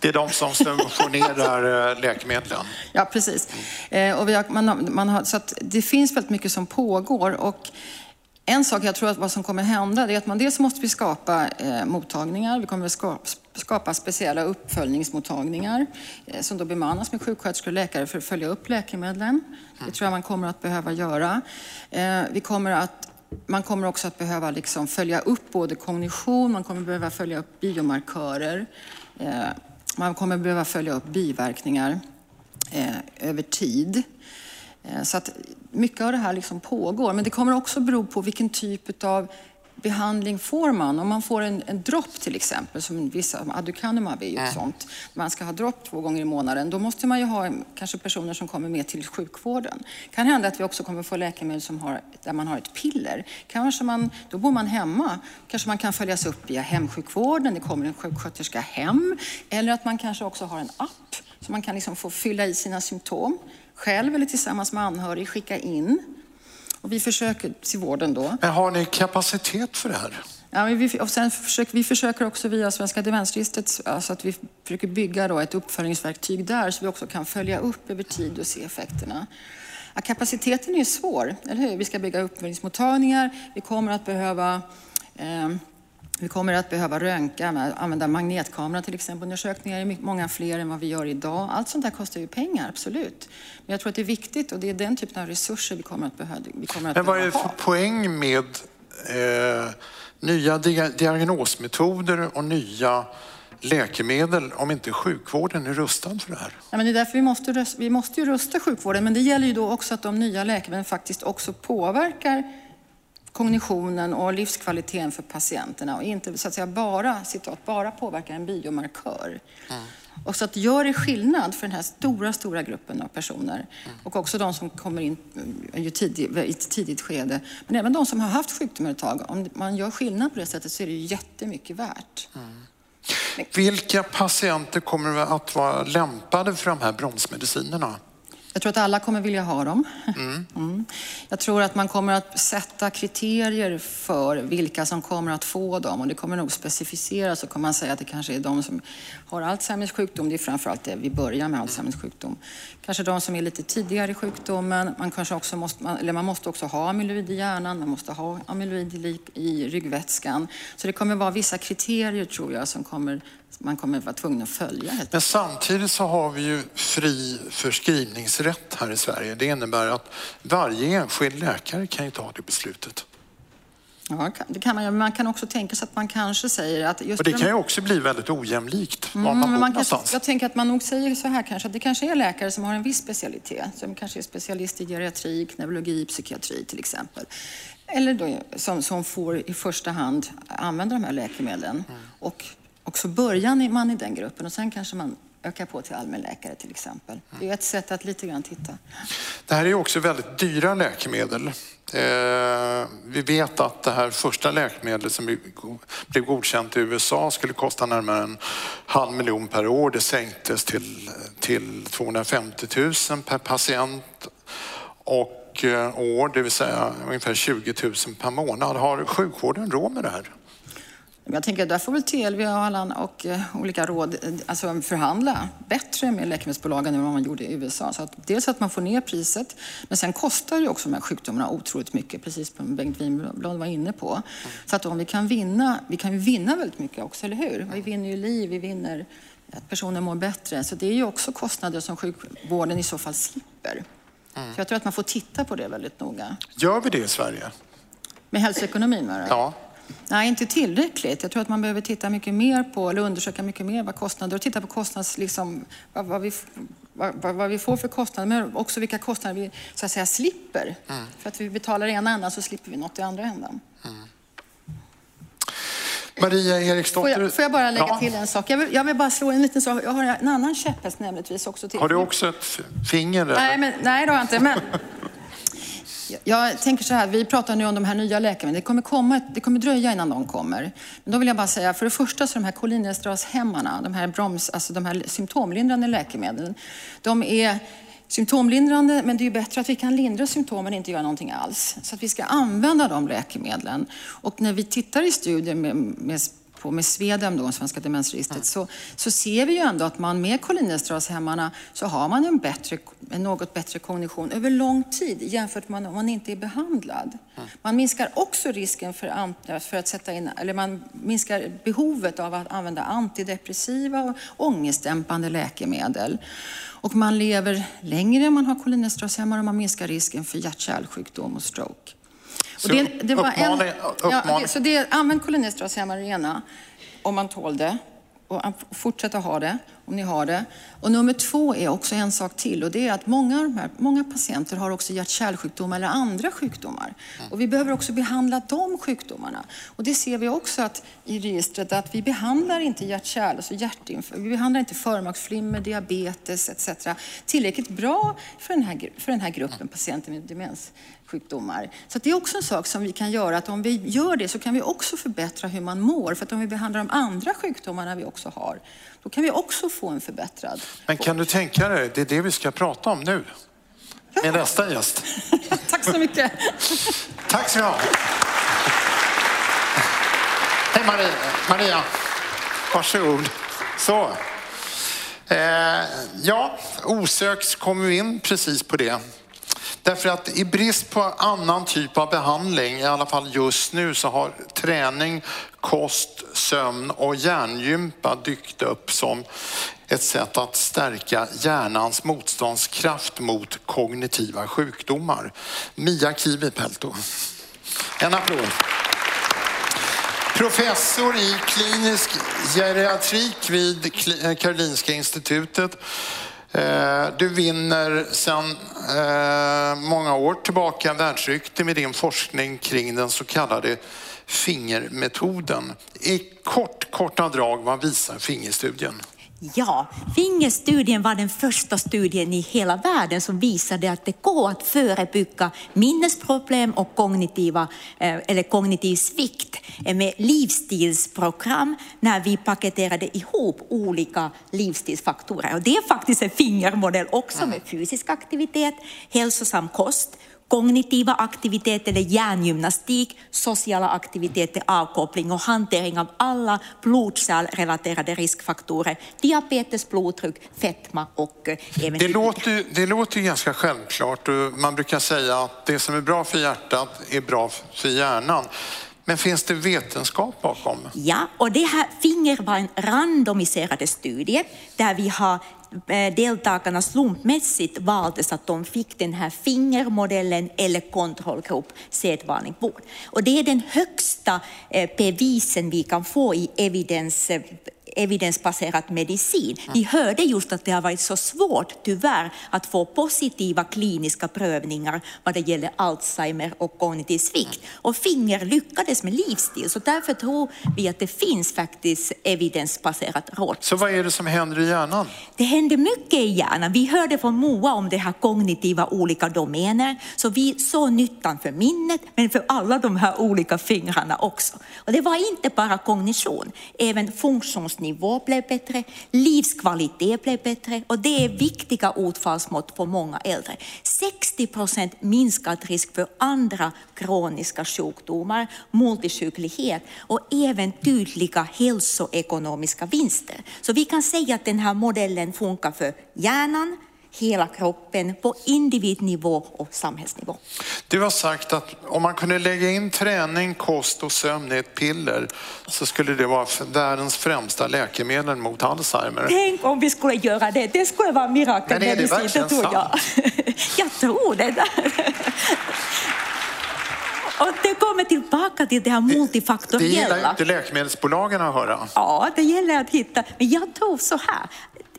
Det är de som subventionerar eh, läkemedlen? Ja, precis. Eh, och har, man, man har, så det finns väldigt mycket som pågår. Och en sak jag tror att vad som kommer hända är att man dels måste vi skapa eh, mottagningar. Vi kommer att skapa, speciella uppföljningsmottagningar eh, som då bemannas med sjuksköterskor och läkare för att följa upp läkemedlen. Det tror jag man kommer att behöva göra. Eh, vi kommer att man kommer också att behöva liksom följa upp både kognition, man kommer behöva följa upp biomarkörer, eh, man kommer behöva följa upp biverkningar eh, över tid. Eh, så att mycket av det här liksom pågår, men det kommer också bero på vilken typ av behandling får man. Om man får en, en dropp till exempel, som vissa, aducanumab är ju ett sånt, man ska ha dropp två gånger i månaden, då måste man ju ha kanske personer som kommer med till sjukvården. Kan hända att vi också kommer få läkemedel som har, där man har ett piller. Kanske man, då bor man hemma, kanske man kan följas upp via hemsjukvården, det kommer en sjuksköterska hem, eller att man kanske också har en app så man kan liksom få fylla i sina symptom själv eller tillsammans med anhörig skicka in. Och vi försöker till vården då. Men har ni kapacitet för det här? Ja, vi, och sen försöker, vi försöker också via Svenska demensregistret, alltså att vi försöker bygga då ett uppföljningsverktyg där så vi också kan följa upp över tid och se effekterna. Ja, kapaciteten är svår, eller hur? Vi ska bygga uppföljningsmottagningar, vi kommer att behöva eh, vi kommer att behöva röntga, använda magnetkamera till exempel. Undersökningar är många fler än vad vi gör idag. Allt sånt där kostar ju pengar, absolut. Men jag tror att det är viktigt och det är den typen av resurser vi kommer att behöva, vi kommer att Men vad är det för poäng med eh, nya diagnosmetoder och nya läkemedel om inte sjukvården är rustad för det här? Ja, men det är därför vi måste, vi måste ju rusta sjukvården, men det gäller ju då också att de nya läkemedlen faktiskt också påverkar kognitionen och livskvaliteten för patienterna och inte så att säga bara, citat, bara påverkar en biomarkör. Mm. Och så att gör det skillnad för den här stora, stora gruppen av personer mm. och också de som kommer in ju tidig, i ett tidigt skede. Men även de som har haft sjukdomen ett tag. Om man gör skillnad på det sättet så är det ju jättemycket värt. Mm. Vilka patienter kommer att vara lämpade för de här bromsmedicinerna? Jag tror att alla kommer vilja ha dem. Mm. Mm. Jag tror att man kommer att sätta kriterier för vilka som kommer att få dem och det kommer nog specificeras och kommer man säga att det kanske är de som har Alzheimers sjukdom. Det är framförallt det vi börjar med Alzheimers sjukdom. Kanske de som är lite tidigare i sjukdomen. Man, kanske också måste, eller man måste också ha amyloid i hjärnan, man måste ha amyloid i ryggvätskan. Så det kommer vara vissa kriterier tror jag som kommer man kommer vara tvungen att följa. Men samtidigt så har vi ju fri förskrivningsrätt här i Sverige. Det innebär att varje enskild läkare kan ju ta det beslutet. Ja, det kan man Men man kan också tänka sig att man kanske säger att... Just och det kan ju också bli väldigt ojämlikt var mm, man bor man någonstans. Kanske, jag tänker att man nog säger så här kanske, att det kanske är läkare som har en viss specialitet, som kanske är specialist i geriatrik, neurologi, psykiatri till exempel. Eller då, som, som får i första hand använda de här läkemedlen. Mm. Och, och så börjar man i den gruppen och sen kanske man öka på till allmänläkare till exempel. Det är ett sätt att lite grann titta. Det här är också väldigt dyra läkemedel. Eh, vi vet att det här första läkemedlet som blev godkänt i USA skulle kosta närmare en halv miljon per år. Det sänktes till, till 250 000 per patient och eh, år, det vill säga ungefär 20 000 per månad. Har sjukvården råd med det här? Jag tänker att där får väl TLV och, alla, och eh, olika råd eh, alltså förhandla bättre med läkemedelsbolagen än vad man gjorde i USA. Så att dels att man får ner priset, men sen kostar ju också de här sjukdomarna otroligt mycket, precis som Bengt Winblad var inne på. Så att om vi kan vinna, vi kan ju vinna väldigt mycket också, eller hur? Vi vinner ju liv, vi vinner att personer mår bättre. Så det är ju också kostnader som sjukvården i så fall slipper. Mm. Så jag tror att man får titta på det väldigt noga. Gör vi det i Sverige? Med hälsoekonomin? Var Ja. Nej, inte tillräckligt. Jag tror att man behöver titta mycket mer på, eller undersöka mycket mer vad kostnader, och titta på kostnads, liksom, vad, vad, vi, vad, vad vi får för kostnader, men också vilka kostnader vi så att säga slipper. Mm. För att vi betalar i ena änden så slipper vi något i andra änden. Mm. Maria Eriksdotter. Får jag, får jag bara lägga ja. till en sak? Jag vill, jag vill, bara slå en liten sak. Jag har en annan käpphäst nämligtvis också. Till. Har du också ett finger? Nej, men, nej det har jag inte. Men *laughs* jag tänker så här, vi pratar nu om de här nya läkemedlen. Det kommer, komma, det kommer dröja innan de kommer. Men då vill jag bara säga, för det första så de här kolinestrashämmarna, de här, broms, alltså de här symptomlindrande läkemedlen, de är symptomlindrande, men det är ju bättre att vi kan lindra symptomen och inte göra någonting alls. Så att vi ska använda de läkemedlen. Och när vi tittar i studier med, med på med Svedem, då, Svenska demensregistret, så, så ser vi ju ändå att man med kolinestrashämmarna så har man en, bättre, en något bättre kognition över lång tid jämfört med om man inte är behandlad. Man minskar också risken för, för att sätta in, eller man minskar behovet av att använda antidepressiva och ångestdämpande läkemedel. Och man lever längre om man har kolinestrashämmare och man minskar risken för hjärt-kärlsjukdom och stroke. Så det, det var uppmaning, en, ja, så det, använd kolinestrashämmare ena om man tål det. Och fortsätta ha det om ni har det. Och nummer två är också en sak till och det är att många, de här, många patienter har också hjärt-kärlsjukdomar eller andra sjukdomar. Och vi behöver också behandla de sjukdomarna. Och det ser vi också att, i registret att vi behandlar inte hjärt-kärl, alltså hjärtinf- vi behandlar inte förmaksflimmer, diabetes etc. tillräckligt bra för den här, för den här gruppen patienter med demens sjukdomar. Så det är också en sak som vi kan göra, att om vi gör det så kan vi också förbättra hur man mår. För att om vi behandlar de andra sjukdomarna vi också har, då kan vi också få en förbättrad Men kan du tänka dig, det är det vi ska prata om nu. Ja. Med nästa gäst. *laughs* Tack så mycket. Tack så mycket. Hej Maria. Maria. Varsågod. Så. Eh, ja, osökt kommer vi in precis på det. Därför att i brist på annan typ av behandling, i alla fall just nu, så har träning, kost, sömn och hjärngympa dykt upp som ett sätt att stärka hjärnans motståndskraft mot kognitiva sjukdomar. Mia Kivipelto. En applåd. Professor i klinisk geriatrik vid Karolinska institutet Eh, du vinner sedan eh, många år tillbaka världsrykte med din forskning kring den så kallade fingermetoden. I kort, korta drag, vad visar fingerstudien? Ja, fingerstudien var den första studien i hela världen som visade att det går att förebygga minnesproblem och kognitiva, eh, eller kognitiv svikt med livsstilsprogram när vi paketerade ihop olika livsstilsfaktorer. Och det är faktiskt en fingermodell också med fysisk aktivitet, hälsosam kost, kognitiva aktiviteter eller hjärngymnastik, sociala aktiviteter, avkoppling och hantering av alla blodkärlrelaterade riskfaktorer, diabetes, blodtryck, fetma och eh, även... Det låter, det låter ganska självklart man brukar säga att det som är bra för hjärtat är bra för hjärnan. Men finns det vetenskap bakom? Ja, och det här Finger var en randomiserad studie där vi har eh, deltagarna slumpmässigt valdes att de fick den här fingermodellen eller kontrollgrupp sedvanlig vård. Och det är den högsta eh, bevisen vi kan få i evidens eh, evidensbaserad medicin. Vi hörde just att det har varit så svårt, tyvärr, att få positiva kliniska prövningar vad det gäller Alzheimer och kognitiv svikt. Och Finger lyckades med livsstil, så därför tror vi att det finns faktiskt evidensbaserat råd. Så vad är det som händer i hjärnan? Det händer mycket i hjärnan. Vi hörde från Moa om det här kognitiva olika domäner, så vi såg nyttan för minnet, men för alla de här olika fingrarna också. Och det var inte bara kognition, även funktions nivå blev bättre, livskvalitet blev bättre och det är viktiga utfallsmått för många äldre. 60 procent minskad risk för andra kroniska sjukdomar, multisjuklighet och även tydliga hälsoekonomiska vinster. Så vi kan säga att den här modellen funkar för hjärnan, hela kroppen på individnivå och samhällsnivå. Du har sagt att om man kunde lägga in träning, kost och sömn i ett piller så skulle det vara världens främsta läkemedel mot Alzheimer. Tänk om vi skulle göra det. Det skulle vara mirakelmedicin, det, det tror jag. *laughs* jag tror det. Och det kommer tillbaka till det här multifaktoriella. Det gillar inte läkemedelsbolagen att höra. Ja, det gäller att hitta. Men jag tror så här,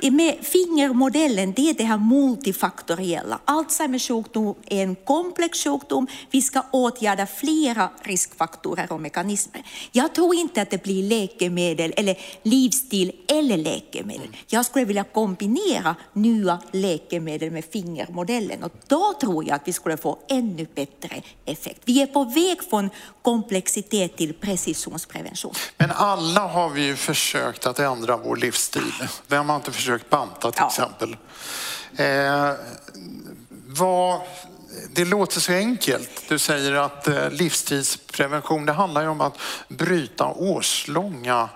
med fingermodellen, det är det här multifaktoriella. Alzheimers sjukdom är en komplex sjukdom. Vi ska åtgärda flera riskfaktorer och mekanismer. Jag tror inte att det blir läkemedel eller livsstil eller läkemedel. Jag skulle vilja kombinera nya läkemedel med fingermodellen och då tror jag att vi skulle få ännu bättre effekt. Vi är på väg från komplexitet till precisionsprevention. Men alla har vi ju försökt att ändra vår livsstil. Vem har inte försökt försökt banta till ja. exempel. Eh, vad, det låter så enkelt. Du säger att eh, livstidsprevention, det handlar ju om att bryta årslånga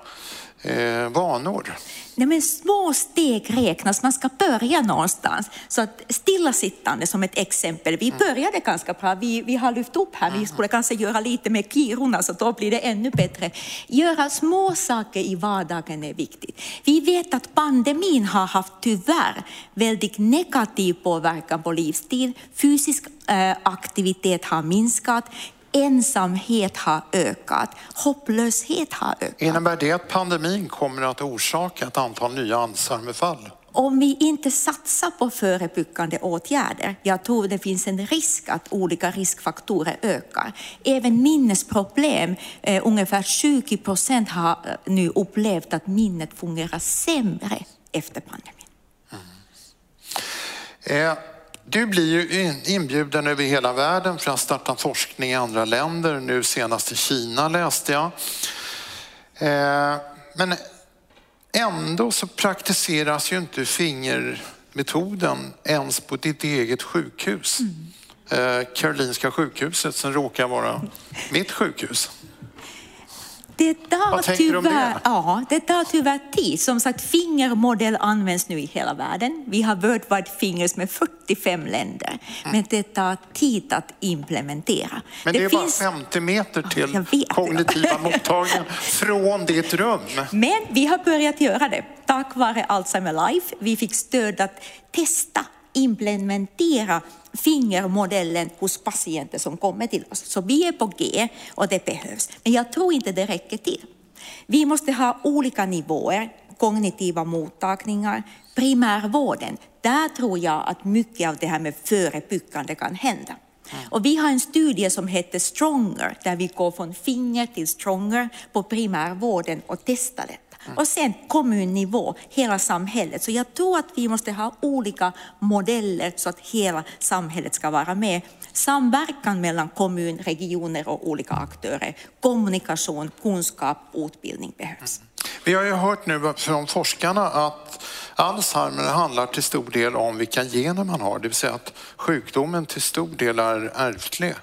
eh, vanor. Nej, men små steg räknas, man ska börja någonstans. Så att stillasittande som ett exempel, vi mm. började ganska bra, vi, vi har lyft upp här, vi mm. skulle kanske göra lite med Kiruna så då blir det ännu bättre. Göra små saker i vardagen är viktigt. Vi vet att pandemin har haft tyvärr väldigt negativ påverkan på livsstil. Fysisk eh, aktivitet har minskat, ensamhet har ökat, hopplöshet har ökat. Innebär det att pandemin kommer att orsaka ett antal nya Alzheimerfall? Om vi inte satsar på förebyggande åtgärder, jag tror det finns en risk att olika riskfaktorer ökar. Även minnesproblem, eh, ungefär 20 procent har eh, nu upplevt att minnet fungerar sämre efter pandemin. Mm. Eh. Du blir ju inbjuden över hela världen för att starta forskning i andra länder. Nu senast i Kina läste jag. Eh, men ändå så praktiseras ju inte fingermetoden ens på ditt eget sjukhus. Mm. Eh, Karolinska sjukhuset som råkar vara mitt sjukhus. Det tar, tyvärr, det? Ja, det tar tyvärr tid. Som sagt, fingermodell används nu i hela världen. Vi har Worldwide Fingers med 45 länder. Mm. Men det tar tid att implementera. Men det, det är finns... bara 50 meter till kognitiva *laughs* mottagningen från ditt rum. Men vi har börjat göra det tack vare Alzheimer Life. Vi fick stöd att testa implementera fingermodellen hos patienter som kommer till oss. Så vi är på G och det behövs. Men jag tror inte det räcker till. Vi måste ha olika nivåer, kognitiva mottagningar, primärvården. Där tror jag att mycket av det här med förebyggande kan hända. Mm. Och vi har en studie som heter Stronger, där vi går från finger till stronger på primärvården och testar det. Och sen kommunnivå, hela samhället. Så jag tror att vi måste ha olika modeller så att hela samhället ska vara med. Samverkan mellan kommun, regioner och olika aktörer. Kommunikation, kunskap utbildning behövs. Mm. Vi har ju hört nu från forskarna att Alzheimer handlar till stor del om vilka gener man har, det vill säga att sjukdomen till stor del är ärftlig.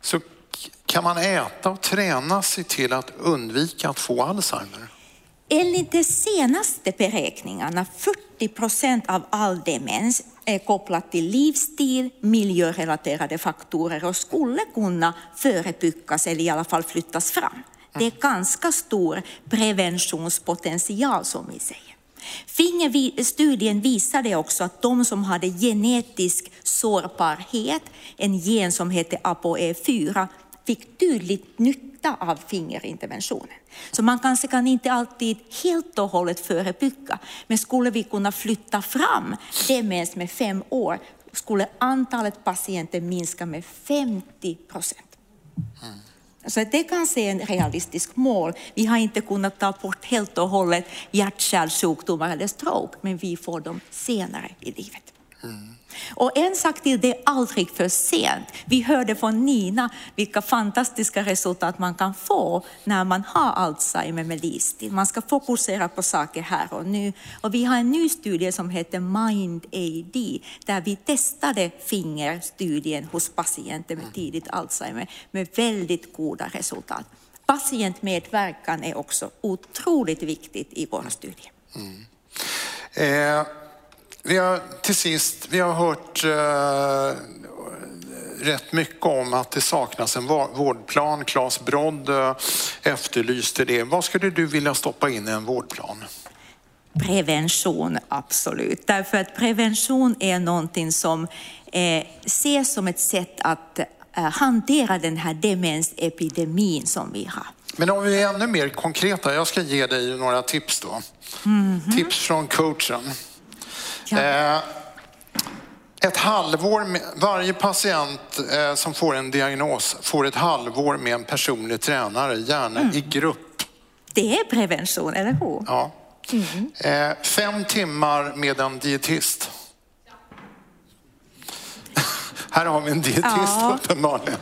Så kan man äta och träna sig till att undvika att få Alzheimer? Enligt de senaste beräkningarna 40 procent av all demens är kopplat till livsstil, miljörelaterade faktorer och skulle kunna förebyggas eller i alla fall flyttas fram. Det är ganska stor preventionspotential som vi säger. Fingerstudien visade också att de som hade genetisk sårbarhet, en gen som heter ApoE4, fick tydligt nytta av fingerinterventionen. Så man kanske kan inte alltid helt och hållet förebygga, men skulle vi kunna flytta fram demens med fem år skulle antalet patienter minska med 50 procent. Mm. Så det kanske är en realistisk mål. Vi har inte kunnat ta bort helt och hållet hjärt-kärlsjukdomar eller stroke, men vi får dem senare i livet. Mm. Och en sak till, det är aldrig för sent. Vi hörde från Nina vilka fantastiska resultat man kan få när man har Alzheimer med livsstil. Man ska fokusera på saker här och nu. Och vi har en ny studie som heter Mind-AD där vi testade fingerstudien hos patienter med tidigt Alzheimer med väldigt goda resultat. Patientmedverkan är också otroligt viktigt i våra studier. Mm. Eh. Vi har till sist, vi har hört eh, rätt mycket om att det saknas en vårdplan. Claes Brodd eh, efterlyste det. Vad skulle du vilja stoppa in i en vårdplan? Prevention, absolut. Därför att prevention är någonting som eh, ses som ett sätt att eh, hantera den här demensepidemin som vi har. Men om vi är ännu mer konkreta, jag ska ge dig några tips då. Mm -hmm. Tips från coachen. Ja. Eh, ett halvår, med, varje patient eh, som får en diagnos får ett halvår med en personlig tränare, gärna mm. i grupp. Det är prevention, eller hur? Ja. Mm. Eh, fem timmar med en dietist. *laughs* Här har vi en dietist ja. uppenbarligen.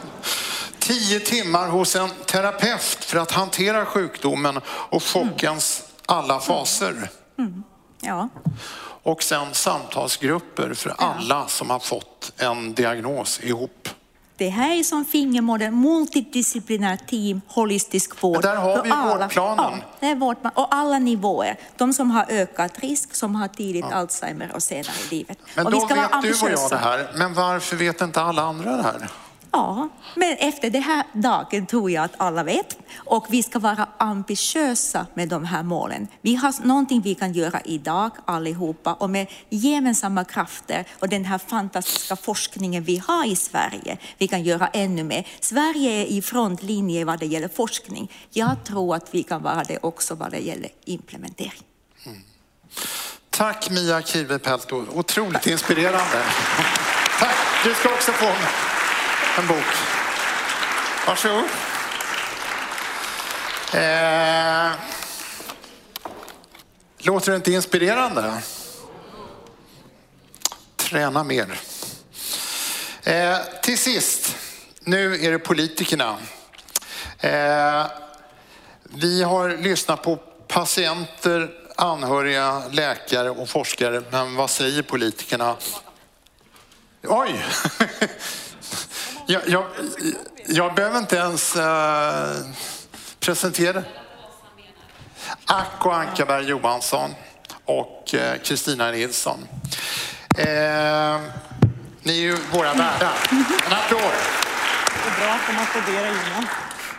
Tio timmar hos en terapeut för att hantera sjukdomen och chockens mm. alla faser. Mm. Ja och sen samtalsgrupper för alla som har fått en diagnos ihop. Det här är som fingermodell, multidisciplinärt team, holistisk vård. Men där har vi alla, vårdplanen. Ja, det är vårdplan, och alla nivåer. De som har ökat risk, som har tidigt ja. Alzheimer och senare i livet. Men och då vet du och jag det här, men varför vet inte alla andra det här? Ja, men efter den här dagen tror jag att alla vet. Och vi ska vara ambitiösa med de här målen. Vi har någonting vi kan göra idag allihopa och med gemensamma krafter och den här fantastiska forskningen vi har i Sverige. Vi kan göra ännu mer. Sverige är i frontlinje vad det gäller forskning. Jag tror att vi kan vara det också vad det gäller implementering. Mm. Tack Mia Kivepelto, otroligt inspirerande. Tack, du ska också få en bok. Varsågod. Eh, låter det inte inspirerande? Träna mer. Eh, till sist, nu är det politikerna. Eh, vi har lyssnat på patienter, anhöriga, läkare och forskare. Men vad säger politikerna? Oj! *laughs* Jag, jag, jag behöver inte ens uh, presentera. Acko Ankarberg Johansson och eh, Kristina Nilsson. Uh, ni är ju våra värdar. En applåd. Det är bra att man det innan.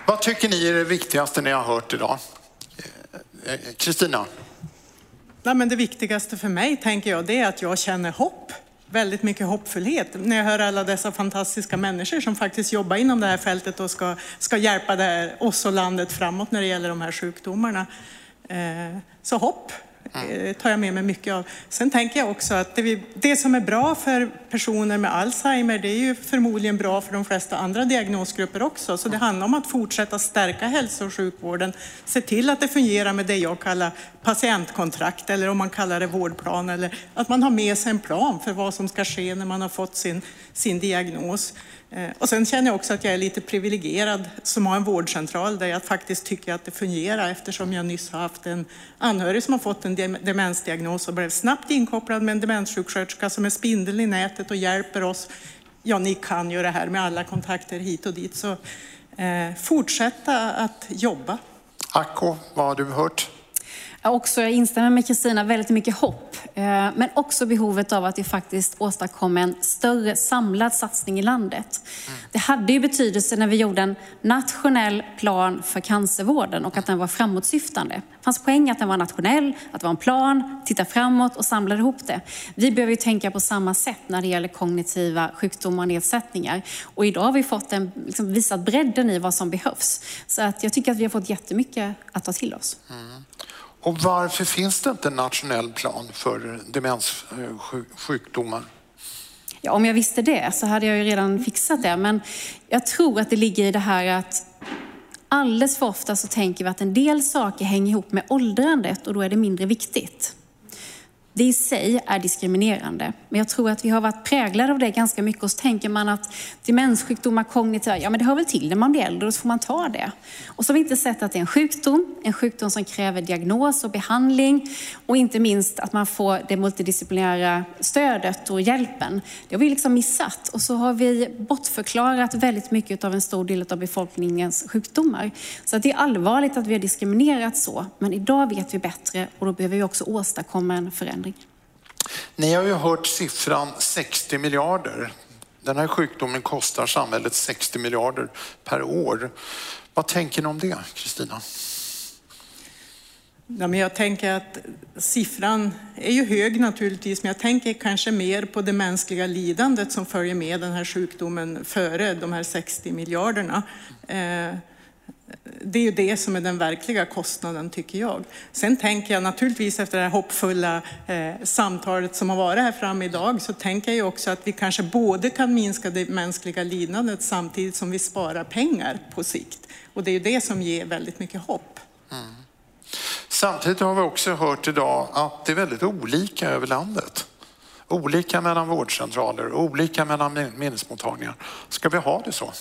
Vad tycker ni är det viktigaste ni har hört idag? Kristina? Nej, men det viktigaste för mig tänker jag det är att jag känner hopp väldigt mycket hoppfullhet när jag hör alla dessa fantastiska människor som faktiskt jobbar inom det här fältet och ska, ska hjälpa det, oss och landet framåt när det gäller de här sjukdomarna. Eh, så hopp Mm. tar jag med mig mycket av. Sen tänker jag också att det, vi, det, som är bra för personer med Alzheimer, det är ju förmodligen bra för de flesta andra diagnosgrupper också. Så det handlar om att fortsätta stärka hälso och sjukvården, se till att det fungerar med det jag kallar patientkontrakt eller om man kallar det vårdplan eller att man har med sig en plan för vad som ska ske när man har fått sin, sin diagnos. Eh, och sen känner jag också att jag är lite privilegierad som har en vårdcentral där jag faktiskt tycker att det fungerar eftersom jag nyss har haft en anhörig som har fått en demensdiagnos och blev snabbt inkopplad med en demenssjuksköterska som är spindeln i nätet och hjälper oss. Ja, ni kan ju det här med alla kontakter hit och dit. Så eh, fortsätta att jobba. Acko, vad har du hört? Också, jag instämmer med Kristina, väldigt mycket hopp. Eh, men också behovet av att vi faktiskt åstadkommer en större samlad satsning i landet. Mm. Det hade ju betydelse när vi gjorde en nationell plan för cancervården och att den var framåtsyftande. Det fanns poäng att den var nationell, att det var en plan, titta framåt och samla ihop det. Vi behöver ju tänka på samma sätt när det gäller kognitiva sjukdomar och nedsättningar. Och idag har vi fått en, liksom, visat bredden i vad som behövs. Så att jag tycker att vi har fått jättemycket att ta till oss. Mm. Och varför finns det inte en nationell plan för demenssjukdomar? Ja, om jag visste det så hade jag ju redan fixat det. Men jag tror att det ligger i det här att alldeles för ofta så tänker vi att en del saker hänger ihop med åldrandet och då är det mindre viktigt. Det i sig är diskriminerande. Men jag tror att vi har varit präglade av det ganska mycket. Och så tänker man att demenssjukdomar, kognitiva, ja men det hör väl till när man blir äldre och så får man ta det. Och så har vi inte sett att det är en sjukdom, en sjukdom som kräver diagnos och behandling. Och inte minst att man får det multidisciplinära stödet och hjälpen. Det har vi liksom missat. Och så har vi bortförklarat väldigt mycket av en stor del av befolkningens sjukdomar. Så det är allvarligt att vi har diskriminerat så. Men idag vet vi bättre och då behöver vi också åstadkomma en förändring. Ni har ju hört siffran 60 miljarder. Den här sjukdomen kostar samhället 60 miljarder per år. Vad tänker ni om det, Kristina? Ja, men jag tänker att siffran är ju hög naturligtvis, men jag tänker kanske mer på det mänskliga lidandet som följer med den här sjukdomen före de här 60 miljarderna. Eh, det är ju det som är den verkliga kostnaden tycker jag. Sen tänker jag naturligtvis efter det här hoppfulla eh, samtalet som har varit här framme idag så tänker jag ju också att vi kanske både kan minska det mänskliga lidandet samtidigt som vi sparar pengar på sikt. Och det är ju det som ger väldigt mycket hopp. Mm. Samtidigt har vi också hört idag att det är väldigt olika över landet. Olika mellan vårdcentraler, olika mellan minnesmottagningar. Ska vi ha det så?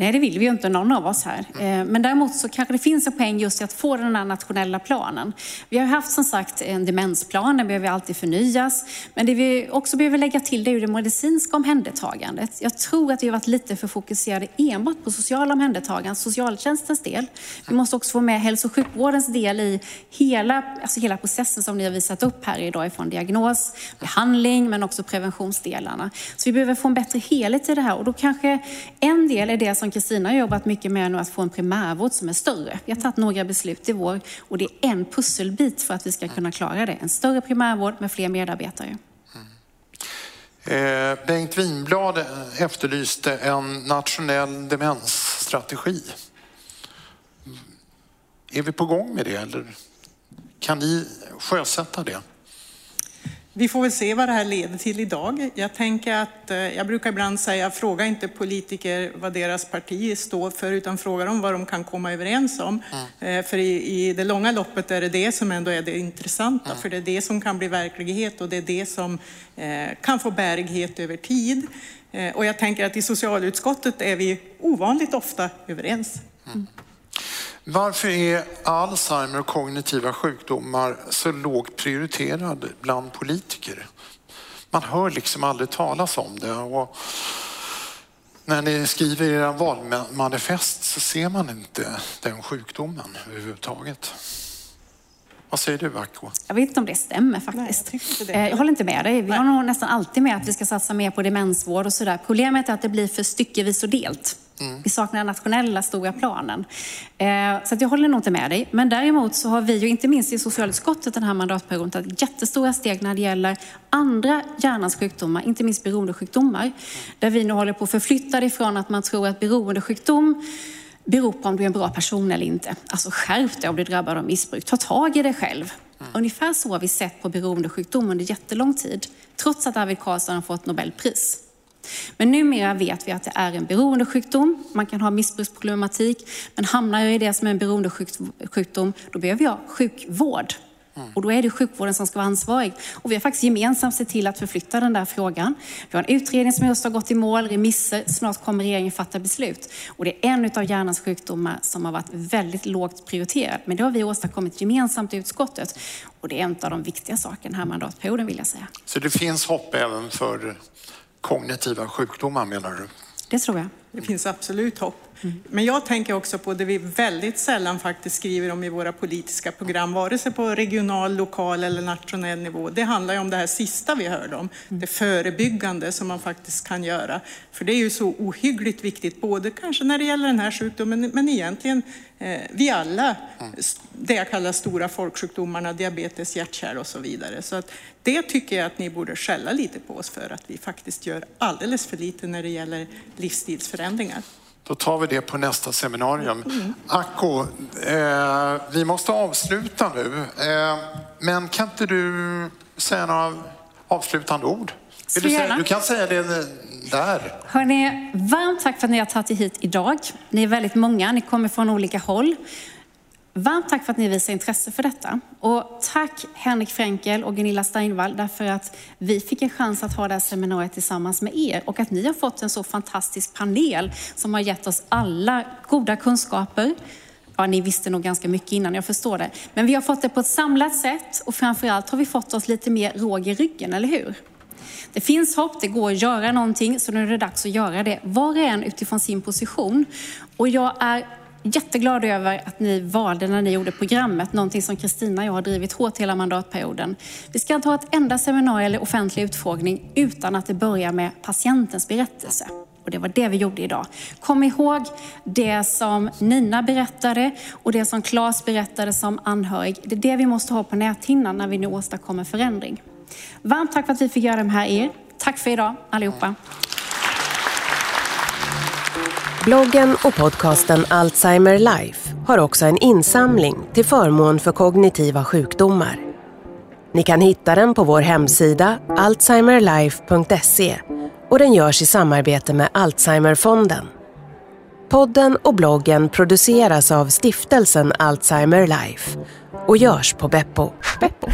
Nej, det vill vi ju inte någon av oss här. Eh, men däremot så kanske det finns en poäng just i att få den här nationella planen. Vi har haft som sagt en demensplan, den behöver alltid förnyas. Men det vi också behöver lägga till det är det medicinska omhändertagandet. Jag tror att vi har varit lite för fokuserade enbart på sociala omhändertagande, socialtjänstens del. Vi måste också få med hälso och sjukvårdens del i hela, alltså hela processen som ni har visat upp här idag, från diagnos, behandling men också preventionsdelarna. Så vi behöver få en bättre helhet i det här och då kanske en del är det som som Kristina har jobbat mycket med nu, att få en primärvård som är större. Vi har tagit några beslut i vår och det är en pusselbit för att vi ska kunna klara det. En större primärvård med fler medarbetare. Mm. Eh, Bengt Winblad efterlyste en nationell demensstrategi. Är vi på gång med det eller kan ni sjösätta det? Vi får väl se vad det här leder till idag. Jag tänker att, eh, jag brukar ibland säga, fråga inte politiker vad deras parti står för, utan fråga dem vad de kan komma överens om. Mm. För i, i, det långa loppet är det det som ändå är det intressanta, mm. för det är det som kan bli verklighet och det är det som eh, kan få bärighet över tid. Eh, och jag tänker att i socialutskottet är vi ovanligt ofta överens. Mm. Varför är Alzheimer och kognitiva sjukdomar så lågt prioriterade bland politiker? Man hör liksom aldrig talas om det. Och när ni skriver era valmanifest så ser man inte den sjukdomen överhuvudtaget. Vad säger du Acko? Jag vet inte om det stämmer faktiskt. Nej, jag, eh, jag, håller inte med dig. Vi har nog nästan alltid med att vi ska satsa mer på demensvård och sådär. Problemet är att det blir för styckevis och delt. Mm. Vi saknar den nationella stora planen. Eh, så jag håller nog inte med dig. Men däremot så har vi ju inte minst i socialutskottet den här mandatperioden tagit jättestora steg när det gäller andra hjärnans sjukdomar, inte minst beroendesjukdomar. Mm. Där vi nu håller på att förflytta det ifrån att man tror att beroendesjukdom beror på om du är en bra person eller inte. Alltså skärp dig om du är drabbad av missbruk. Ta tag i dig själv. Mm. Ungefär så har vi sett på beroendesjukdom under jättelång tid. Trots att Arvid Carlsson har fått Nobelpris. Men numera vet vi att det är en beroendesjukdom. Man kan ha missbruksproblematik. Men hamnar jag i det som är en beroendesjukdom, då behöver jag sjukvård. Mm. Och då är det sjukvården som ska vara ansvarig. Och vi har faktiskt gemensamt sett till att förflytta den där frågan. Vi har en utredning som just har gått i mål, remisser, snart kommer regeringen fatta beslut. Och det är en av hjärnans sjukdomar som har varit väldigt lågt prioriterad. Men det har vi åstadkommit gemensamt i utskottet. Och det är en av de viktiga sakerna den här mandatperioden vill jag säga. Så det finns hopp även för kognitiva sjukdomar menar du? Det tror jag. Det finns absolut hopp. Men jag tänker också på det vi väldigt sällan faktiskt skriver om i våra politiska program, vare sig på regional, lokal eller nationell nivå. Det handlar ju om det här sista vi hörde om, det förebyggande som man faktiskt kan göra. För det är ju så ohyggligt viktigt, både kanske när det gäller den här sjukdomen, men egentligen eh, vi alla, det jag kallar stora folksjukdomarna, diabetes, hjärtkärl och så vidare. Så att det tycker jag att ni borde skälla lite på oss för, att vi faktiskt gör alldeles för lite när det gäller livsstilsförändringar. Då tar vi det på nästa seminarium. Acko, eh, vi måste avsluta nu. Eh, men kan inte du säga några avslutande ord? Vill du, säga, du kan säga det där. Hörrni, varmt tack för att ni har tagit er hit idag. Ni är väldigt många, ni kommer från olika håll. Varmt tack för att ni visar intresse för detta. Och tack Henrik Fränkel och Gunilla Steinvall därför att vi fick en chans att ha det här seminariet tillsammans med er och att ni har fått en så fantastisk panel som har gett oss alla goda kunskaper. Ja, ni visste nog ganska mycket innan, jag förstår det. Men vi har fått det på ett samlat sätt och framförallt har vi fått oss lite mer råg i ryggen, eller hur? Det finns hopp, det går att göra någonting, så nu är det dags att göra det. Var och en utifrån sin position. Och jag är jätteglad över att ni valde när ni gjorde programmet, någonting som Kristina och jag har drivit hårt hela mandatperioden. Vi ska inte ha ett enda seminarium eller offentlig utfrågning utan att det börjar med patientens berättelse. Och det var det vi gjorde idag. Kom ihåg det som Nina berättade och det som Claes berättade som anhörig. Det är det vi måste ha på näthinnan när vi nu åstadkommer förändring. Varmt tack för att vi fick göra det här er. Tack för idag allihopa. Bloggen och podcasten Alzheimer Life har också en insamling till förmån för kognitiva sjukdomar. Ni kan hitta den på vår hemsida alzheimerlife.se och den görs i samarbete med Alzheimerfonden. Podden och bloggen produceras av stiftelsen Alzheimer Life och görs på Beppo. Beppo.